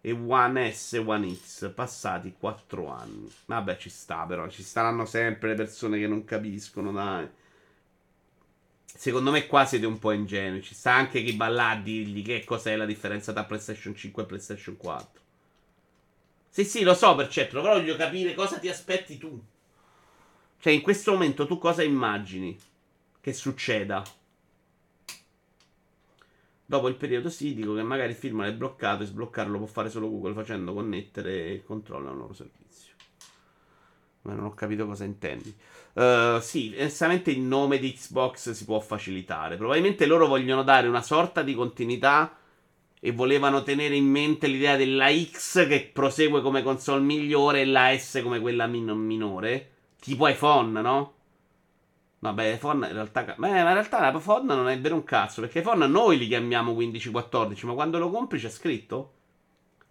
e One S e One X passati 4 anni. Vabbè, ci sta però, ci saranno sempre le persone che non capiscono, dai. Secondo me qua siete un po' ingenui. Ci sta anche chi va là a dirgli che cos'è la differenza tra PlayStation 5 e PlayStation 4. Sì, sì, lo so per certo, però voglio capire cosa ti aspetti tu. Cioè, in questo momento tu cosa immagini che succeda? Dopo il periodo sì, dico che magari il film è bloccato e sbloccarlo può fare solo Google facendo connettere il controllo al loro servizio. Ma non ho capito cosa intendi. Uh, sì, onestamente il nome di Xbox si può facilitare. Probabilmente loro vogliono dare una sorta di continuità e volevano tenere in mente l'idea della X che prosegue come console migliore e la S come quella min- minore. Tipo iPhone, no? Vabbè, Fon in realtà. Beh, in realtà la Fon non è vero un cazzo. Perché Fon noi li chiamiamo 15-14. Ma quando lo compri c'è scritto?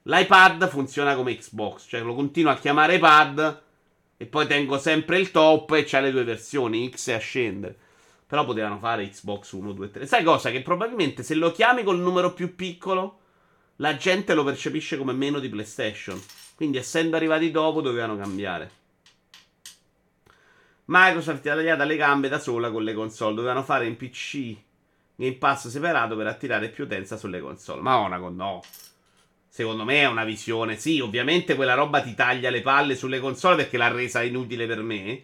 L'iPad funziona come Xbox. Cioè lo continuo a chiamare iPad. E poi tengo sempre il top. E c'ha le due versioni, X e a scendere. Però potevano fare Xbox 1, 2, 3. Sai cosa? Che probabilmente se lo chiami col numero più piccolo. La gente lo percepisce come meno di PlayStation. Quindi, essendo arrivati dopo, dovevano cambiare. Microsoft ha tagliato le gambe da sola con le console. Dovevano fare in PC Game Pass separato per attirare più utenza sulle console. Ma Monaco, no. Secondo me è una visione. Sì, ovviamente quella roba ti taglia le palle sulle console perché l'ha resa inutile per me.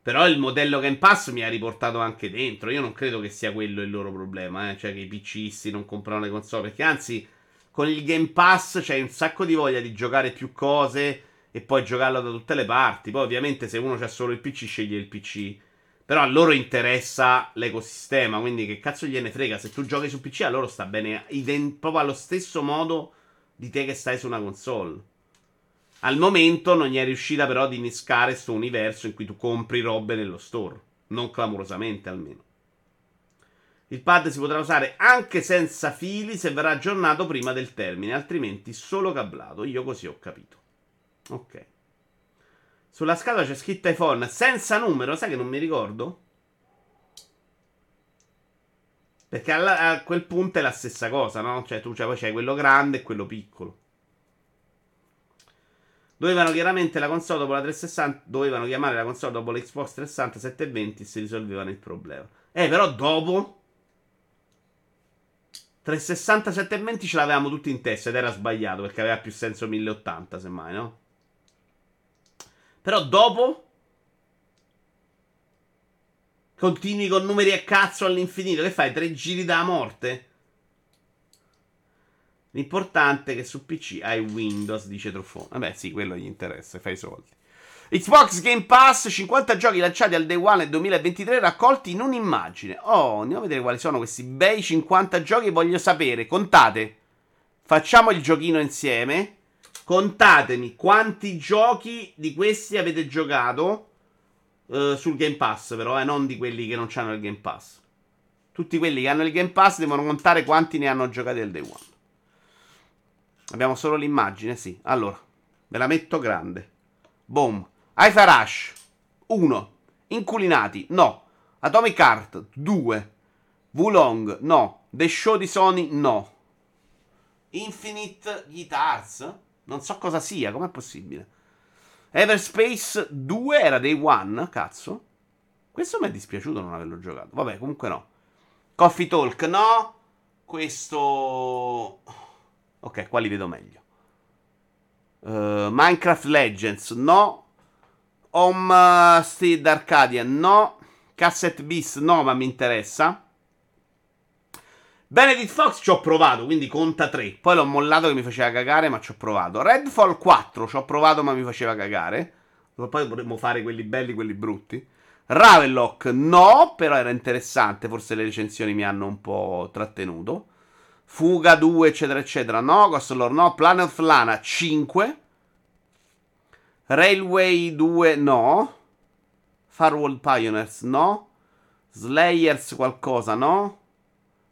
Però il modello Game Pass mi ha riportato anche dentro. Io non credo che sia quello il loro problema. Eh? Cioè che i PCisti non comprano le console. Perché anzi, con il Game Pass c'hai un sacco di voglia di giocare più cose e poi giocarlo da tutte le parti. Poi, ovviamente, se uno c'ha solo il PC, sceglie il PC. Però a loro interessa l'ecosistema. Quindi, che cazzo gliene frega? Se tu giochi su PC, a loro sta bene ident- proprio allo stesso modo di te che stai su una console. Al momento non gli è riuscita, però, ad innescare questo universo in cui tu compri robe nello store. Non clamorosamente, almeno. Il pad si potrà usare anche senza fili se verrà aggiornato prima del termine, altrimenti solo cablato. Io così ho capito. Ok. Sulla scatola c'è scritto iPhone senza numero, sai che non mi ricordo? Perché alla, a quel punto è la stessa cosa, no? Cioè tu cioè, poi c'hai quello grande e quello piccolo. Dovevano chiaramente la console dopo la 360. Dovevano chiamare la console dopo l'Xbox 360 720 e si risolvevano il problema. Eh, però dopo. 360 720 ce l'avevamo tutti in testa ed era sbagliato perché aveva più senso 1080, semmai, no? Però dopo continui con numeri a cazzo all'infinito. Che fai? Tre giri da morte? L'importante è che su PC hai Windows, dice Truffone. Vabbè, sì, quello gli interessa, fai i soldi. Xbox Game Pass, 50 giochi lanciati al Day One 2023 raccolti in un'immagine. Oh, andiamo a vedere quali sono questi bei 50 giochi. Voglio sapere, contate. Facciamo il giochino insieme. Contatemi quanti giochi di questi avete giocato uh, sul Game Pass, però, eh, non di quelli che non hanno il Game Pass. Tutti quelli che hanno il Game Pass devono contare quanti ne hanno giocati al Day One. Abbiamo solo l'immagine, sì. Allora, ve la metto grande. Boom. Aifa Rush 1. Inculinati, no. Atomic Heart 2. Wulong, no. The Show di Sony, no. Infinite Guitars? Non so cosa sia, com'è possibile? Everspace 2 era Day One, cazzo. Questo mi è dispiaciuto non averlo giocato. Vabbè, comunque no. Coffee Talk, no. Questo... Ok, qua li vedo meglio. Uh, Minecraft Legends, no. Home uh, Steed Arcadia, no. Cassette Beast, no, ma mi interessa. Benedict Fox ci ho provato, quindi conta 3. Poi l'ho mollato che mi faceva cagare, ma ci ho provato. Redfall 4 ci ho provato, ma mi faceva cagare. Poi potremmo fare quelli belli, quelli brutti. Ravenlock no, però era interessante. Forse le recensioni mi hanno un po' trattenuto. Fuga 2, eccetera, eccetera. No, Ghost Lore no. Planet of Lana 5. Railway 2 no. Farwall Pioneers no. Slayers qualcosa no.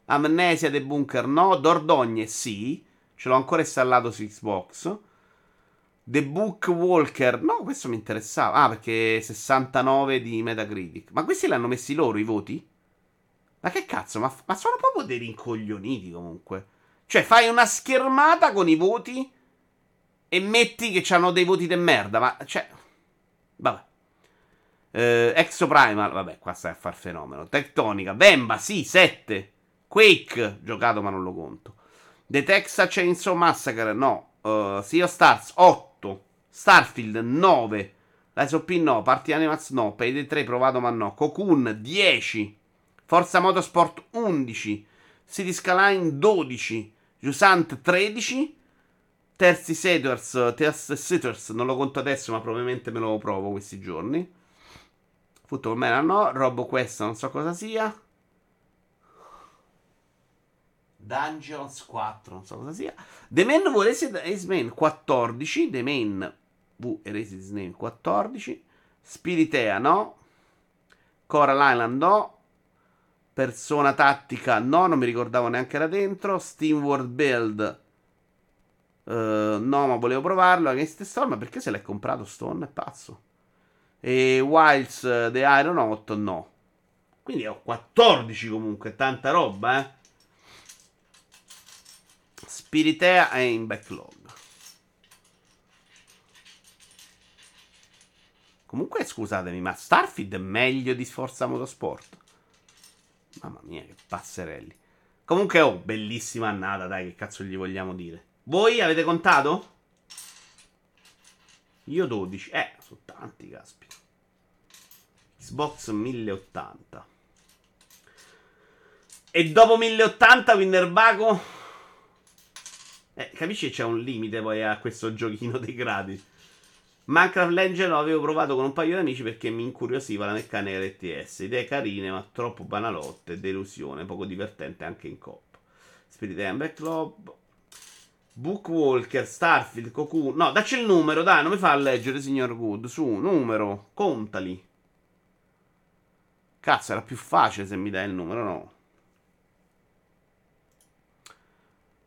Amnesia The Bunker no. Dordogne sì. Ce l'ho ancora installato su Xbox. The Book Walker. No, questo mi interessava. Ah, perché 69 di Metacritic. Ma questi l'hanno messi loro i voti? Ma che cazzo? Ma, ma sono proprio dei rincoglioniti comunque. Cioè, fai una schermata con i voti e metti che hanno dei voti de merda. Ma, cioè... Vabbè. Eh, Exoprimal, vabbè, qua stai a far fenomeno. Tectonica, Bemba, sì, 7. Quake, giocato ma non lo conto. The Texas Chainsaw Massacre, no. Uh, sea of Stars, 8. Starfield, 9. Lies of P, no. Party Animals, no. Payday 3, provato ma no. Cocoon, 10. Forza Motorsport, 11. City Skyline, 12. Jusant, 13. Terzi Settlers, Terzi non lo conto adesso, ma probabilmente me lo provo questi giorni. Football Man, no. Robo Quest, non so cosa sia. Dungeons 4, non so cosa sia. The Man Who Erased His Name 14. The Man Who Erased His Name 14. Spiritea, no. Coral Island no. Persona tattica no, non mi ricordavo neanche era dentro. Steam World Build uh, no, ma volevo provarlo. Against the Storm, perché se l'hai comprato Stone? È pazzo. E Wilds uh, The Iron 8 no. Quindi ho 14 comunque, tanta roba, eh. Spiritea è in backlog. Comunque, scusatemi, ma Starfield è meglio di Sforza Motorsport? Mamma mia, che passerelli. Comunque, oh, bellissima annata, dai, che cazzo gli vogliamo dire. Voi avete contato? Io 12. Eh, sono tanti, caspita. Xbox 1080. E dopo 1080 Winnerbago? Eh, capisci che c'è un limite poi a questo giochino dei gratis. Minecraft Legend lo avevo provato con un paio di amici perché mi incuriosiva la meccanica RTS. Idee carine, ma troppo banalotte, delusione, poco divertente anche in coppa. Spirit Ember Club, Bookwalker, Starfield, Cocoon. No, dacci il numero, dai, non mi fa leggere, signor Good. Su, numero, contali. Cazzo, era più facile se mi dai il numero, no?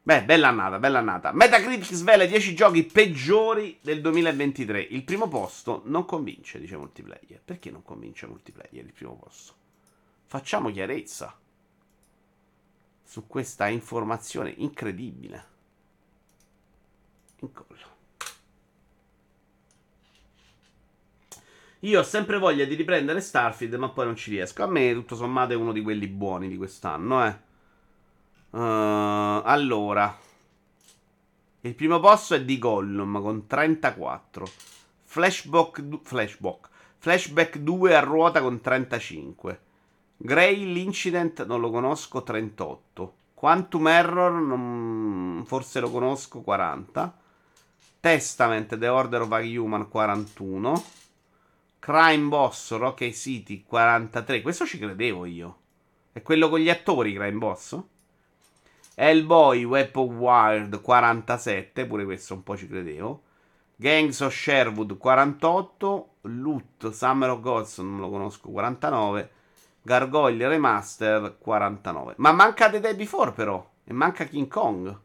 Beh, bella annata, bella annata. Metacritic svela i 10 giochi peggiori del 2023. Il primo posto non convince, dice multiplayer. Perché non convince multiplayer il primo posto? Facciamo chiarezza su questa informazione incredibile. Incollo. Io ho sempre voglia di riprendere Starfield, ma poi non ci riesco. A me, tutto sommato, è uno di quelli buoni di quest'anno, eh. Uh, allora, il primo posto è di Gollum con 34. Flashback, du- flashback. Flashback 2 a ruota con 35. Grey l'Incident non lo conosco 38. Quantum Error non... forse lo conosco 40. Testament The Order of a Human 41. Crime Boss Rocky City 43. Questo ci credevo io. È quello con gli attori Crime Boss? Hellboy Weapon Wild 47, pure questo un po' ci credevo. Gangs of Sherwood 48, Loot Summer of Gods non lo conosco 49, Gargoyle Remaster 49. Ma manca The Day Before però e manca King Kong.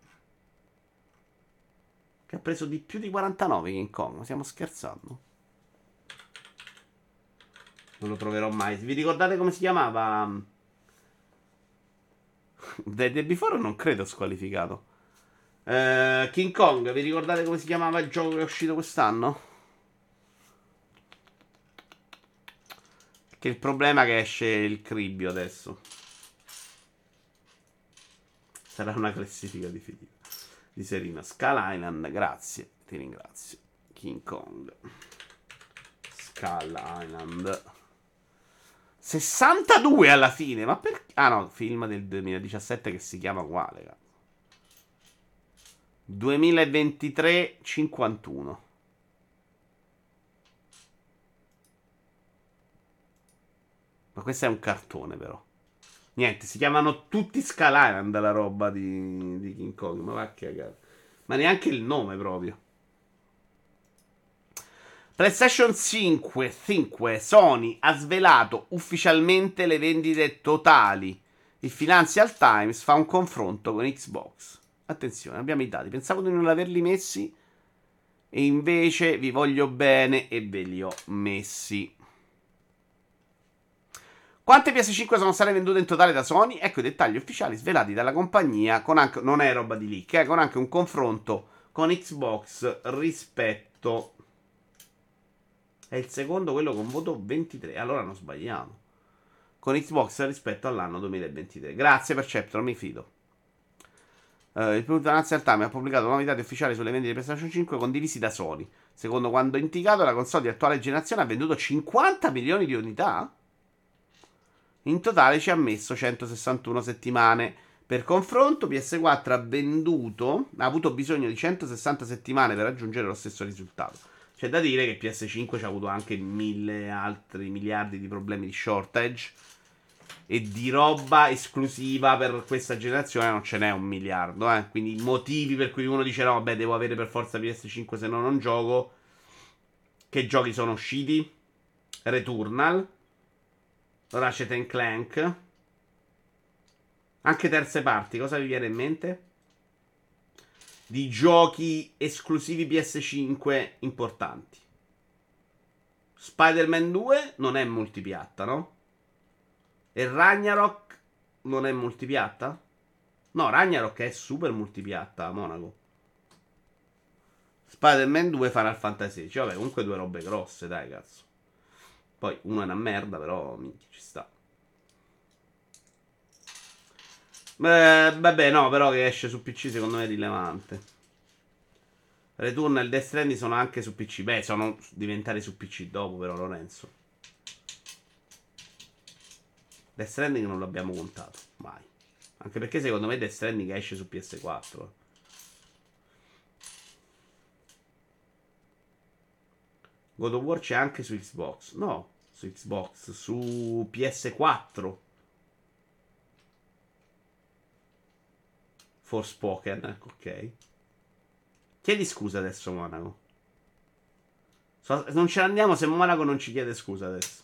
Che ha preso di più di 49 King Kong, stiamo scherzando? Non lo troverò mai. Vi ricordate come si chiamava? The Day Before non credo squalificato. Uh, King Kong, vi ricordate come si chiamava il gioco che è uscito quest'anno? Che il problema è che esce il cribbio adesso. Sarà una classifica di, di Serina. Skull Island, grazie, ti ringrazio. King Kong. Skull Island. 62 alla fine, ma perché? Ah no, film del 2017 che si chiama uguale. 2023 51. Ma questo è un cartone però. Niente, si chiamano tutti Island la roba di, di King Kong, ma va a cagare. Ma neanche il nome proprio. PlayStation 5, 5, Sony ha svelato ufficialmente le vendite totali. Il Financial Times fa un confronto con Xbox. Attenzione, abbiamo i dati. Pensavo di non averli messi e invece vi voglio bene e ve li ho messi. Quante PS5 sono state vendute in totale da Sony? Ecco i dettagli ufficiali svelati dalla compagnia anche, non è roba di leak, eh, con anche un confronto con Xbox rispetto è il secondo quello con voto 23. Allora non sbagliamo. Con Xbox rispetto all'anno 2023. Grazie Perceptor, mi fido. Uh, il Product Financial Times ha pubblicato nuovi dati ufficiali sulle vendite di PlayStation 5 condivisi da Sony. Secondo quanto indicato, la console di attuale generazione ha venduto 50 milioni di unità. In totale ci ha messo 161 settimane. Per confronto, PS4 ha venduto, ha avuto bisogno di 160 settimane per raggiungere lo stesso risultato. C'è da dire che PS5 ci ha avuto anche mille altri miliardi di problemi di shortage. E di roba esclusiva per questa generazione non ce n'è un miliardo. Eh? Quindi i motivi per cui uno dice: no, vabbè, devo avere per forza PS5 se no non gioco. Che giochi sono usciti? Returnal. Ratchet Clank. Anche terze parti, cosa vi viene in mente? Di giochi esclusivi PS5 importanti. Spider-Man 2 non è multipiatta, no? E Ragnarok non è multipiatta? No, Ragnarok è super multipiatta a Monaco. Spider-Man 2 Final Fantasy 16. Vabbè, comunque due robe grosse, dai, cazzo. Poi uno è una merda, però minchia, ci sta. Beh, vabbè, no, però che esce su PC secondo me è rilevante. Return e Death Stranding sono anche su PC. Beh, sono diventati su PC dopo, però, Lorenzo. Death Stranding non l'abbiamo contato, mai. Anche perché secondo me Death Stranding esce su PS4. God of War c'è anche su Xbox. No, su Xbox, su PS4. Forspoken, ok. Chiedi scusa adesso, Monaco. So, non ce ne andiamo se Monaco non ci chiede scusa adesso.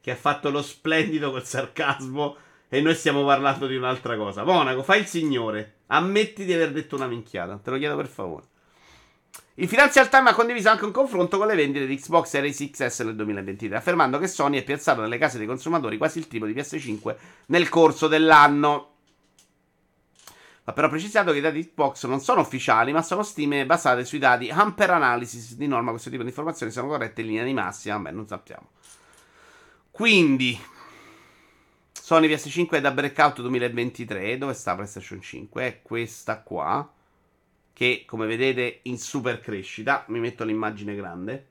Che ha fatto lo splendido col sarcasmo e noi stiamo parlando di un'altra cosa. Monaco, fai il signore. Ammetti di aver detto una minchiata. Te lo chiedo per favore. Il Financial Times ha condiviso anche un confronto con le vendite di Xbox Series XS nel 2023, affermando che Sony ha piazzato nelle case dei consumatori quasi il triplo di PS5 nel corso dell'anno. Va però precisato che i dati Xbox non sono ufficiali, ma sono stime basate sui dati Ampere Analysis. Di norma questo tipo di informazioni sono corrette in linea di massima, beh, non sappiamo. Quindi, Sony PS5 è da Breakout 2023, dove sta PlayStation 5? È questa qua, che come vedete in super crescita, mi metto l'immagine grande.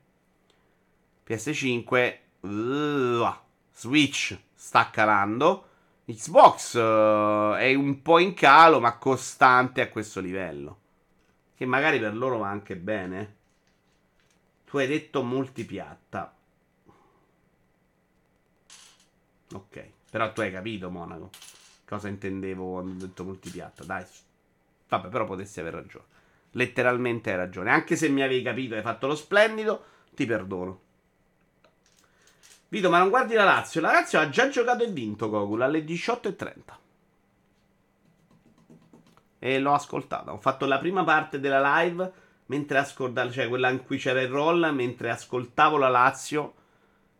PS5, uh, Switch sta calando. Xbox uh, è un po' in calo, ma costante a questo livello. Che magari per loro va anche bene. Tu hai detto multipiatta. Ok, però tu hai capito, Monaco, cosa intendevo quando ho detto multipiatta. Dai, vabbè, però potessi aver ragione. Letteralmente hai ragione. Anche se mi avevi capito hai fatto lo splendido, ti perdono. Vito, ma non guardi la Lazio? La Lazio ha già giocato e vinto Gogul alle 18.30. E l'ho ascoltata. Ho fatto la prima parte della live mentre ascoltavo, cioè quella in cui c'era il roll, mentre ascoltavo la Lazio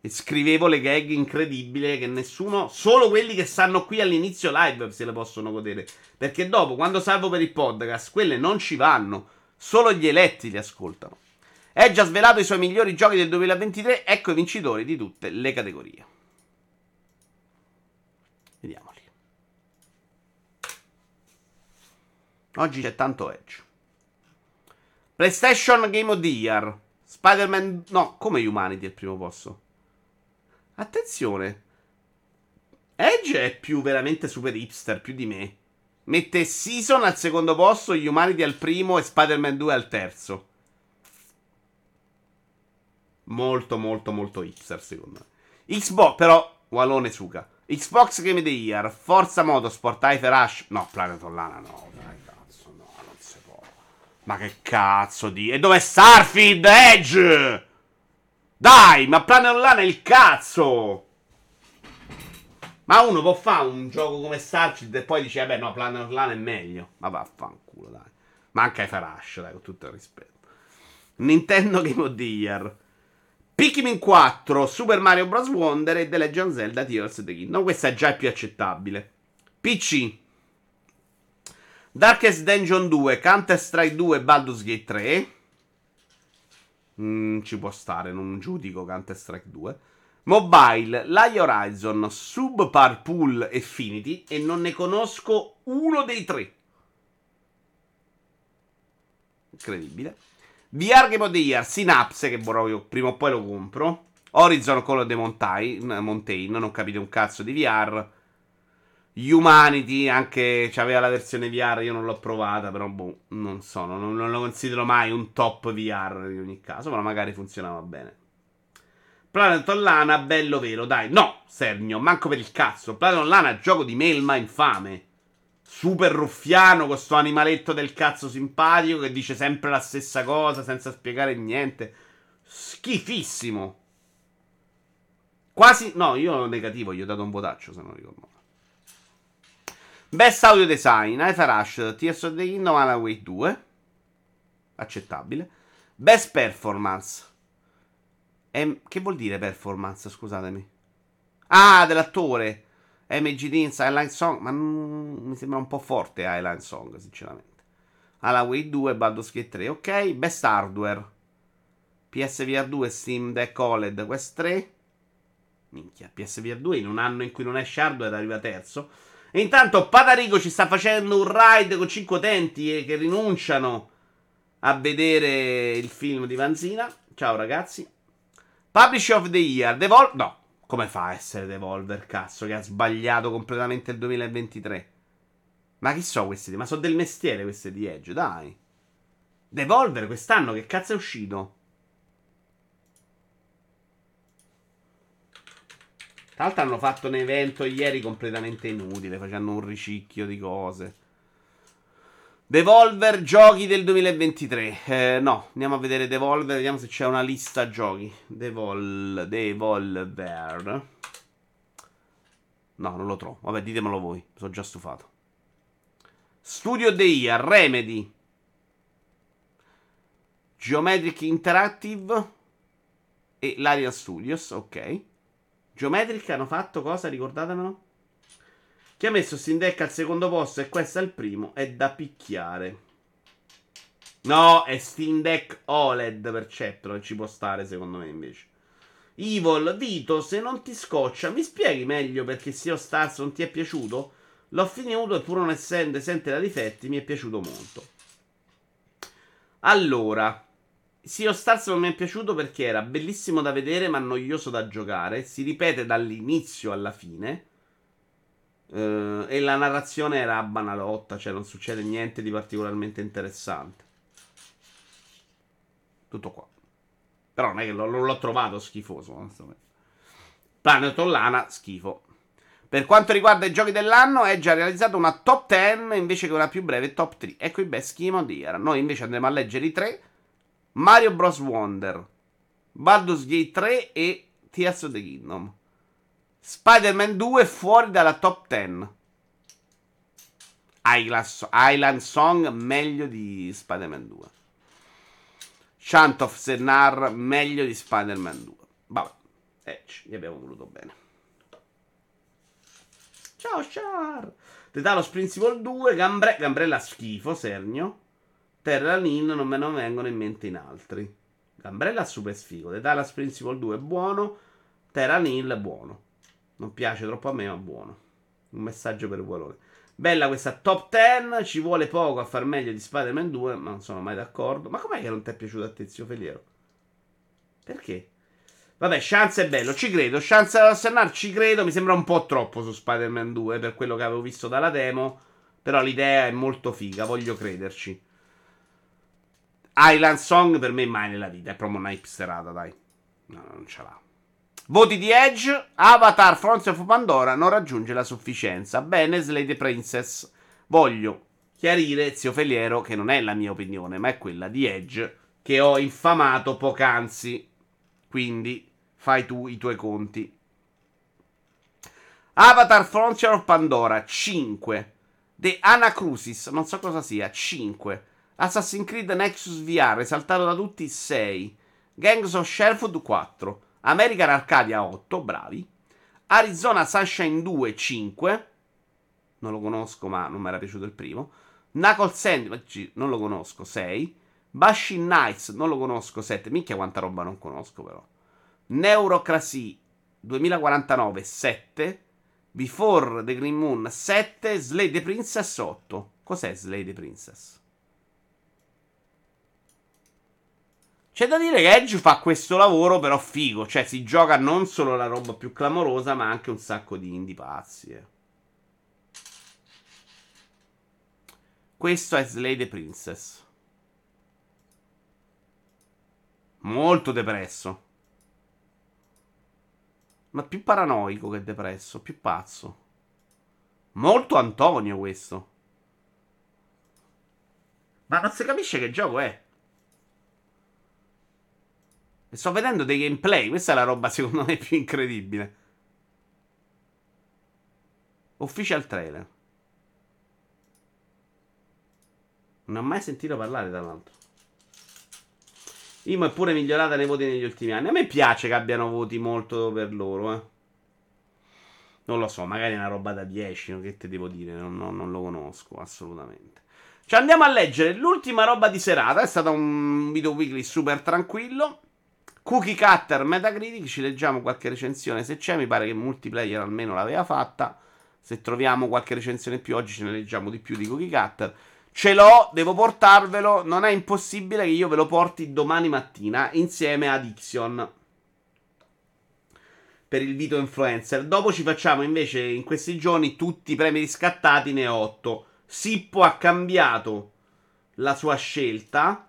e scrivevo le gag incredibili che nessuno, solo quelli che stanno qui all'inizio live se le possono godere. Perché dopo, quando salvo per il podcast, quelle non ci vanno. Solo gli eletti li ascoltano. È già svelato i suoi migliori giochi del 2023. Ecco i vincitori di tutte le categorie. Vediamoli. Oggi c'è tanto Edge. PlayStation Game of the Year. Spider-Man. No, come Humanity al primo posto. Attenzione. Edge è più veramente super hipster, più di me. Mette Season al secondo posto, Humanity al primo e Spider-Man 2 al terzo molto molto molto hipster secondo me. Xbox però, Walone Suga. Xbox Game of the Year, Forza Motorsport, Hyper Rush. No, Planet Online no, dai cazzo, no, non si può. Ma che cazzo di... E dov'è Starfield Edge? Dai, ma Planet Online è il cazzo! Ma uno può fare un gioco come Starfield e poi dice, vabbè, no, Planet Online è meglio. Ma vaffanculo, dai. Manca Hyper Rush, dai, con tutto il rispetto. Nintendo Game of the Year. Pikmin 4, Super Mario Bros. Wonder e The Legend Zelda Tears of the Kingdom. Questa è già più accettabile. PC. Darkest Dungeon 2, Counter Strike 2 Baldur's Gate 3. Mm, ci può stare, non giudico Counter Strike 2. Mobile, Lai Horizon, Subpar Pool Affinity e non ne conosco uno dei tre. Incredibile. VR Game of the Year, Synapse, che proprio prima o poi lo compro. Horizon Call of the Mountain, Mountain, non capite un cazzo di VR. Humanity, anche c'aveva la versione VR, io non l'ho provata, però boh, non so, non, non, lo considero mai un top VR in ogni caso, però magari funzionava bene. Planet Lana, bello vero, dai. No, Sernio, manco per il cazzo. Planet Lana, gioco di melma infame super ruffiano con sto animaletto del cazzo simpatico che dice sempre la stessa cosa senza spiegare niente. Schifissimo. Quasi. No, io negativo, gli ho dato un votaccio, se non ricordo. Best audio design, Aether Rush, Tears of the Kingdom, Wake 2. Accettabile. Best performance. M- che vuol dire performance? Scusatemi. Ah, dell'attore. MG Deans, Highline Song. Ma mm, mi sembra un po' forte Highline Song, sinceramente. Wake 2, Baldur's Gate 3. Ok. Best hardware. PSVR 2, Steam Deck OLED. Quest 3. Minchia, PSVR 2 in un anno in cui non esce hardware arriva terzo. E intanto Patarico ci sta facendo un ride con 5 utenti che rinunciano a vedere il film di Vanzina. Ciao ragazzi. Publisher of the Year. Devolver. No. Come fa a essere Devolver, cazzo, che ha sbagliato completamente il 2023? Ma chi so questi? Ma sono del mestiere queste di Edge, dai. Devolver quest'anno che cazzo è uscito? Tra l'altro hanno fatto un evento ieri completamente inutile, facendo un ricicchio di cose. Devolver giochi del 2023. Eh, no, andiamo a vedere Devolver, vediamo se c'è una lista giochi. Devol, Devolver. No, non lo trovo. Vabbè, ditemelo voi, sono già stufato. Studio Day, Remedy. Geometric Interactive e Larian Studios, ok. Geometric hanno fatto cosa? Ricordatemelo. Chi ha messo Steam Deck al secondo posto e questo al primo è da picchiare. No, è Steam Deck OLED per che ci può stare secondo me invece. Evil, Vito, se non ti scoccia, mi spieghi meglio perché Sea of Stars non ti è piaciuto? L'ho finito e pur non essendo esente da difetti mi è piaciuto molto. Allora, Sea of Stars non mi è piaciuto perché era bellissimo da vedere ma noioso da giocare. Si ripete dall'inizio alla fine. Uh, e la narrazione era banalotta, cioè non succede niente di particolarmente interessante. Tutto qua. Però non è che non l'ho trovato schifoso, onestamente. Planet Lana, schifo. Per quanto riguarda i giochi dell'anno, è già realizzato una top 10 invece che una più breve top 3. Ecco i best scheme of the. Noi invece andremo a leggere i tre Mario Bros. Wonder, Baldur's Gate 3 e Tears of the Kingdom. Spider-Man 2 fuori dalla top 10. Island Song meglio di Spider-Man 2. Chant of Senar meglio di Spider-Man 2. Vabbè, eh, gli abbiamo voluto bene. Ciao Char! The Talos Principle 2, Gambre- Gambrella schifo, Sernio. Terra Nin non me ne vengono in mente in altri. Gambrella super sfigo. The Dallas Principle 2 è buono. Terra Nin è buono. Non piace troppo a me, ma buono. Un messaggio per valore. Bella questa top 10. Ci vuole poco a far meglio di Spider-Man 2, ma non sono mai d'accordo. Ma com'è che non ti è piaciuto a Tezio Feliero? Perché? Vabbè, Chance è bello, ci credo. Chance Assenar ci credo. Mi sembra un po' troppo su Spider-Man 2 per quello che avevo visto dalla demo. Però l'idea è molto figa, voglio crederci. Island Song per me mai nella vita. È proprio una hipsterata, dai. No, non ce l'ha. Voti di Edge. Avatar Frontier of Pandora non raggiunge la sufficienza. Bene, Slade Princess. Voglio chiarire, zio Feliero, che non è la mia opinione, ma è quella di Edge che ho infamato poc'anzi. Quindi fai tu i tuoi conti. Avatar Frontier of Pandora 5. The Anacrusis, non so cosa sia, 5. Assassin's Creed Nexus VR, esaltato da tutti 6. Gangs of Sherwood 4. American Arcadia 8, bravi. Arizona Sunshine 2 5. Non lo conosco, ma non mi era piaciuto il primo. Knuckle Sandwich, non lo conosco, 6. Bashin Knights, non lo conosco, 7. Minchia quanta roba non conosco però. Neurocracy 2049, 7. Before the Green Moon, 7. Slay the Princess, 8. Cos'è Slay the Princess? C'è da dire che Edge fa questo lavoro però figo, cioè si gioca non solo la roba più clamorosa, ma anche un sacco di indie pazzi. Eh. Questo è Slay the Princess. Molto depresso. Ma più paranoico che depresso, più pazzo. Molto Antonio questo. Ma non si capisce che gioco è. Sto vedendo dei gameplay. Questa è la roba, secondo me, più incredibile. Official trailer. Non ho mai sentito parlare, tra l'altro. Imo è pure migliorata nei voti negli ultimi anni. A me piace che abbiano voti molto per loro, eh. Non lo so, magari è una roba da 10, no? che te devo dire, non, non, non lo conosco assolutamente. Ci andiamo a leggere l'ultima roba di serata, è stato un video weekly super tranquillo. Cookie Cutter Metacritic, ci leggiamo qualche recensione se c'è, mi pare che multiplayer almeno l'aveva fatta. Se troviamo qualche recensione più oggi ce ne leggiamo di più di Cookie Cutter. Ce l'ho, devo portarvelo, non è impossibile che io ve lo porti domani mattina insieme ad Ixion per il video influencer. Dopo ci facciamo invece in questi giorni tutti i premi riscattati, ne ho 8. Sippo ha cambiato la sua scelta.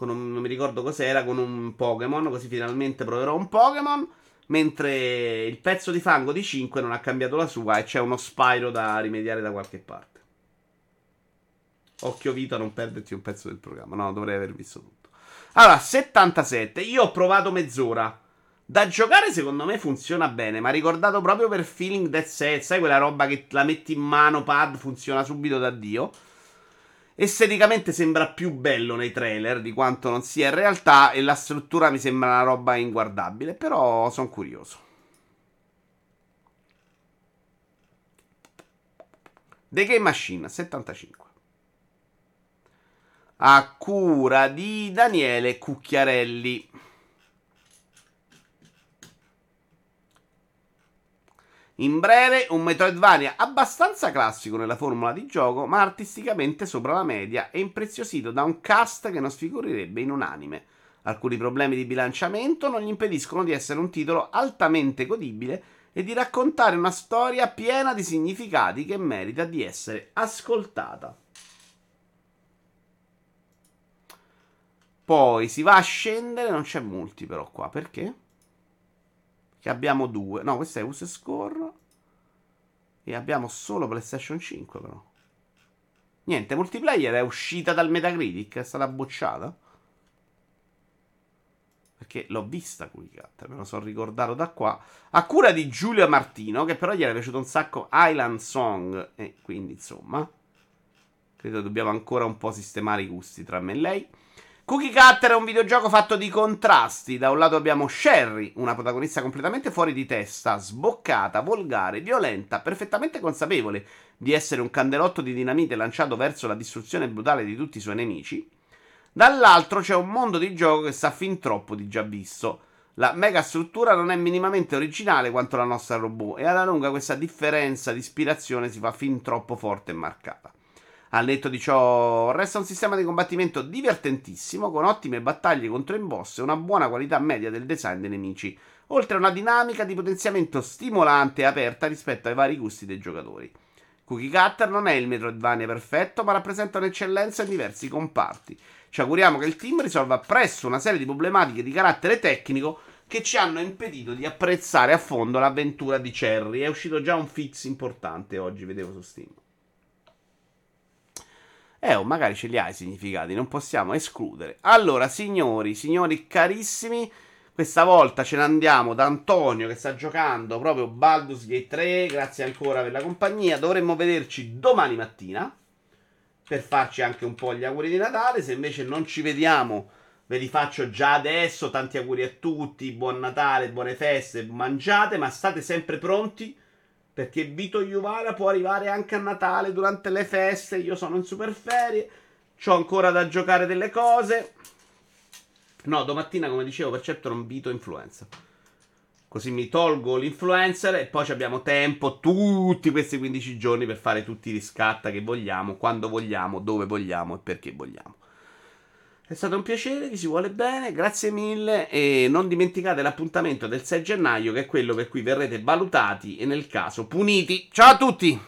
Un, non mi ricordo cos'era, con un Pokémon. Così finalmente proverò un Pokémon. Mentre il pezzo di fango di 5 non ha cambiato la sua e c'è uno Spyro da rimediare da qualche parte. Occhio Vita, non perderti un pezzo del programma. No, dovrei aver visto tutto. Allora, 77. Io ho provato mezz'ora. Da giocare secondo me funziona bene, ma ricordato proprio per feeling Dead Set, sai quella roba che la metti in mano, pad, funziona subito da Dio. Esteticamente sembra più bello nei trailer di quanto non sia in realtà e la struttura mi sembra una roba inguardabile, però sono curioso. The Game Machine 75 a cura di Daniele Cucchiarelli. In breve, un Metroidvania abbastanza classico nella formula di gioco, ma artisticamente sopra la media e impreziosito da un cast che non sfigurirebbe in un anime. Alcuni problemi di bilanciamento non gli impediscono di essere un titolo altamente godibile e di raccontare una storia piena di significati che merita di essere ascoltata. Poi si va a scendere, non c'è multi però qua, perché? Che abbiamo due. No, questo è Use Score. E abbiamo solo PlayStation 5 però. Niente, multiplayer è uscita dal Metacritic, è stata bocciata. Perché l'ho vista qui, me lo sono ricordato da qua. A cura di Giulio Martino, che però gli era piaciuto un sacco Island Song. E quindi, insomma, credo dobbiamo ancora un po' sistemare i gusti tra me e lei. Cookie Cutter è un videogioco fatto di contrasti. Da un lato abbiamo Sherry, una protagonista completamente fuori di testa, sboccata, volgare, violenta, perfettamente consapevole di essere un candelotto di dinamite lanciato verso la distruzione brutale di tutti i suoi nemici. Dall'altro c'è un mondo di gioco che sa fin troppo di già visto. La mega struttura non è minimamente originale quanto la nostra robot e alla lunga questa differenza di ispirazione si fa fin troppo forte e marcata. Al netto di ciò, resta un sistema di combattimento divertentissimo, con ottime battaglie contro i boss e una buona qualità media del design dei nemici, oltre a una dinamica di potenziamento stimolante e aperta rispetto ai vari gusti dei giocatori. Cookie Cutter non è il Metroidvania perfetto, ma rappresenta un'eccellenza in diversi comparti. Ci auguriamo che il team risolva presto una serie di problematiche di carattere tecnico che ci hanno impedito di apprezzare a fondo l'avventura di Cherry. È uscito già un fix importante oggi, vedevo su Steam. Eh, o magari ce li ha i significati, non possiamo escludere. Allora, signori, signori carissimi, questa volta ce ne andiamo da Antonio che sta giocando proprio Baldur's Gate 3. Grazie ancora per la compagnia. Dovremmo vederci domani mattina per farci anche un po' gli auguri di Natale. Se invece non ci vediamo, ve li faccio già adesso. Tanti auguri a tutti, buon Natale, buone feste, mangiate, ma state sempre pronti perché Vito Juvara può arrivare anche a Natale durante le feste. Io sono in super ferie. Ho ancora da giocare delle cose. No, domattina, come dicevo, per certo non Vito influenza. Così mi tolgo l'influencer e poi abbiamo tempo tutti questi 15 giorni per fare tutti i riscatta che vogliamo, quando vogliamo, dove vogliamo e perché vogliamo. È stato un piacere, vi si vuole bene, grazie mille e non dimenticate l'appuntamento del 6 gennaio che è quello per cui verrete valutati e nel caso puniti. Ciao a tutti!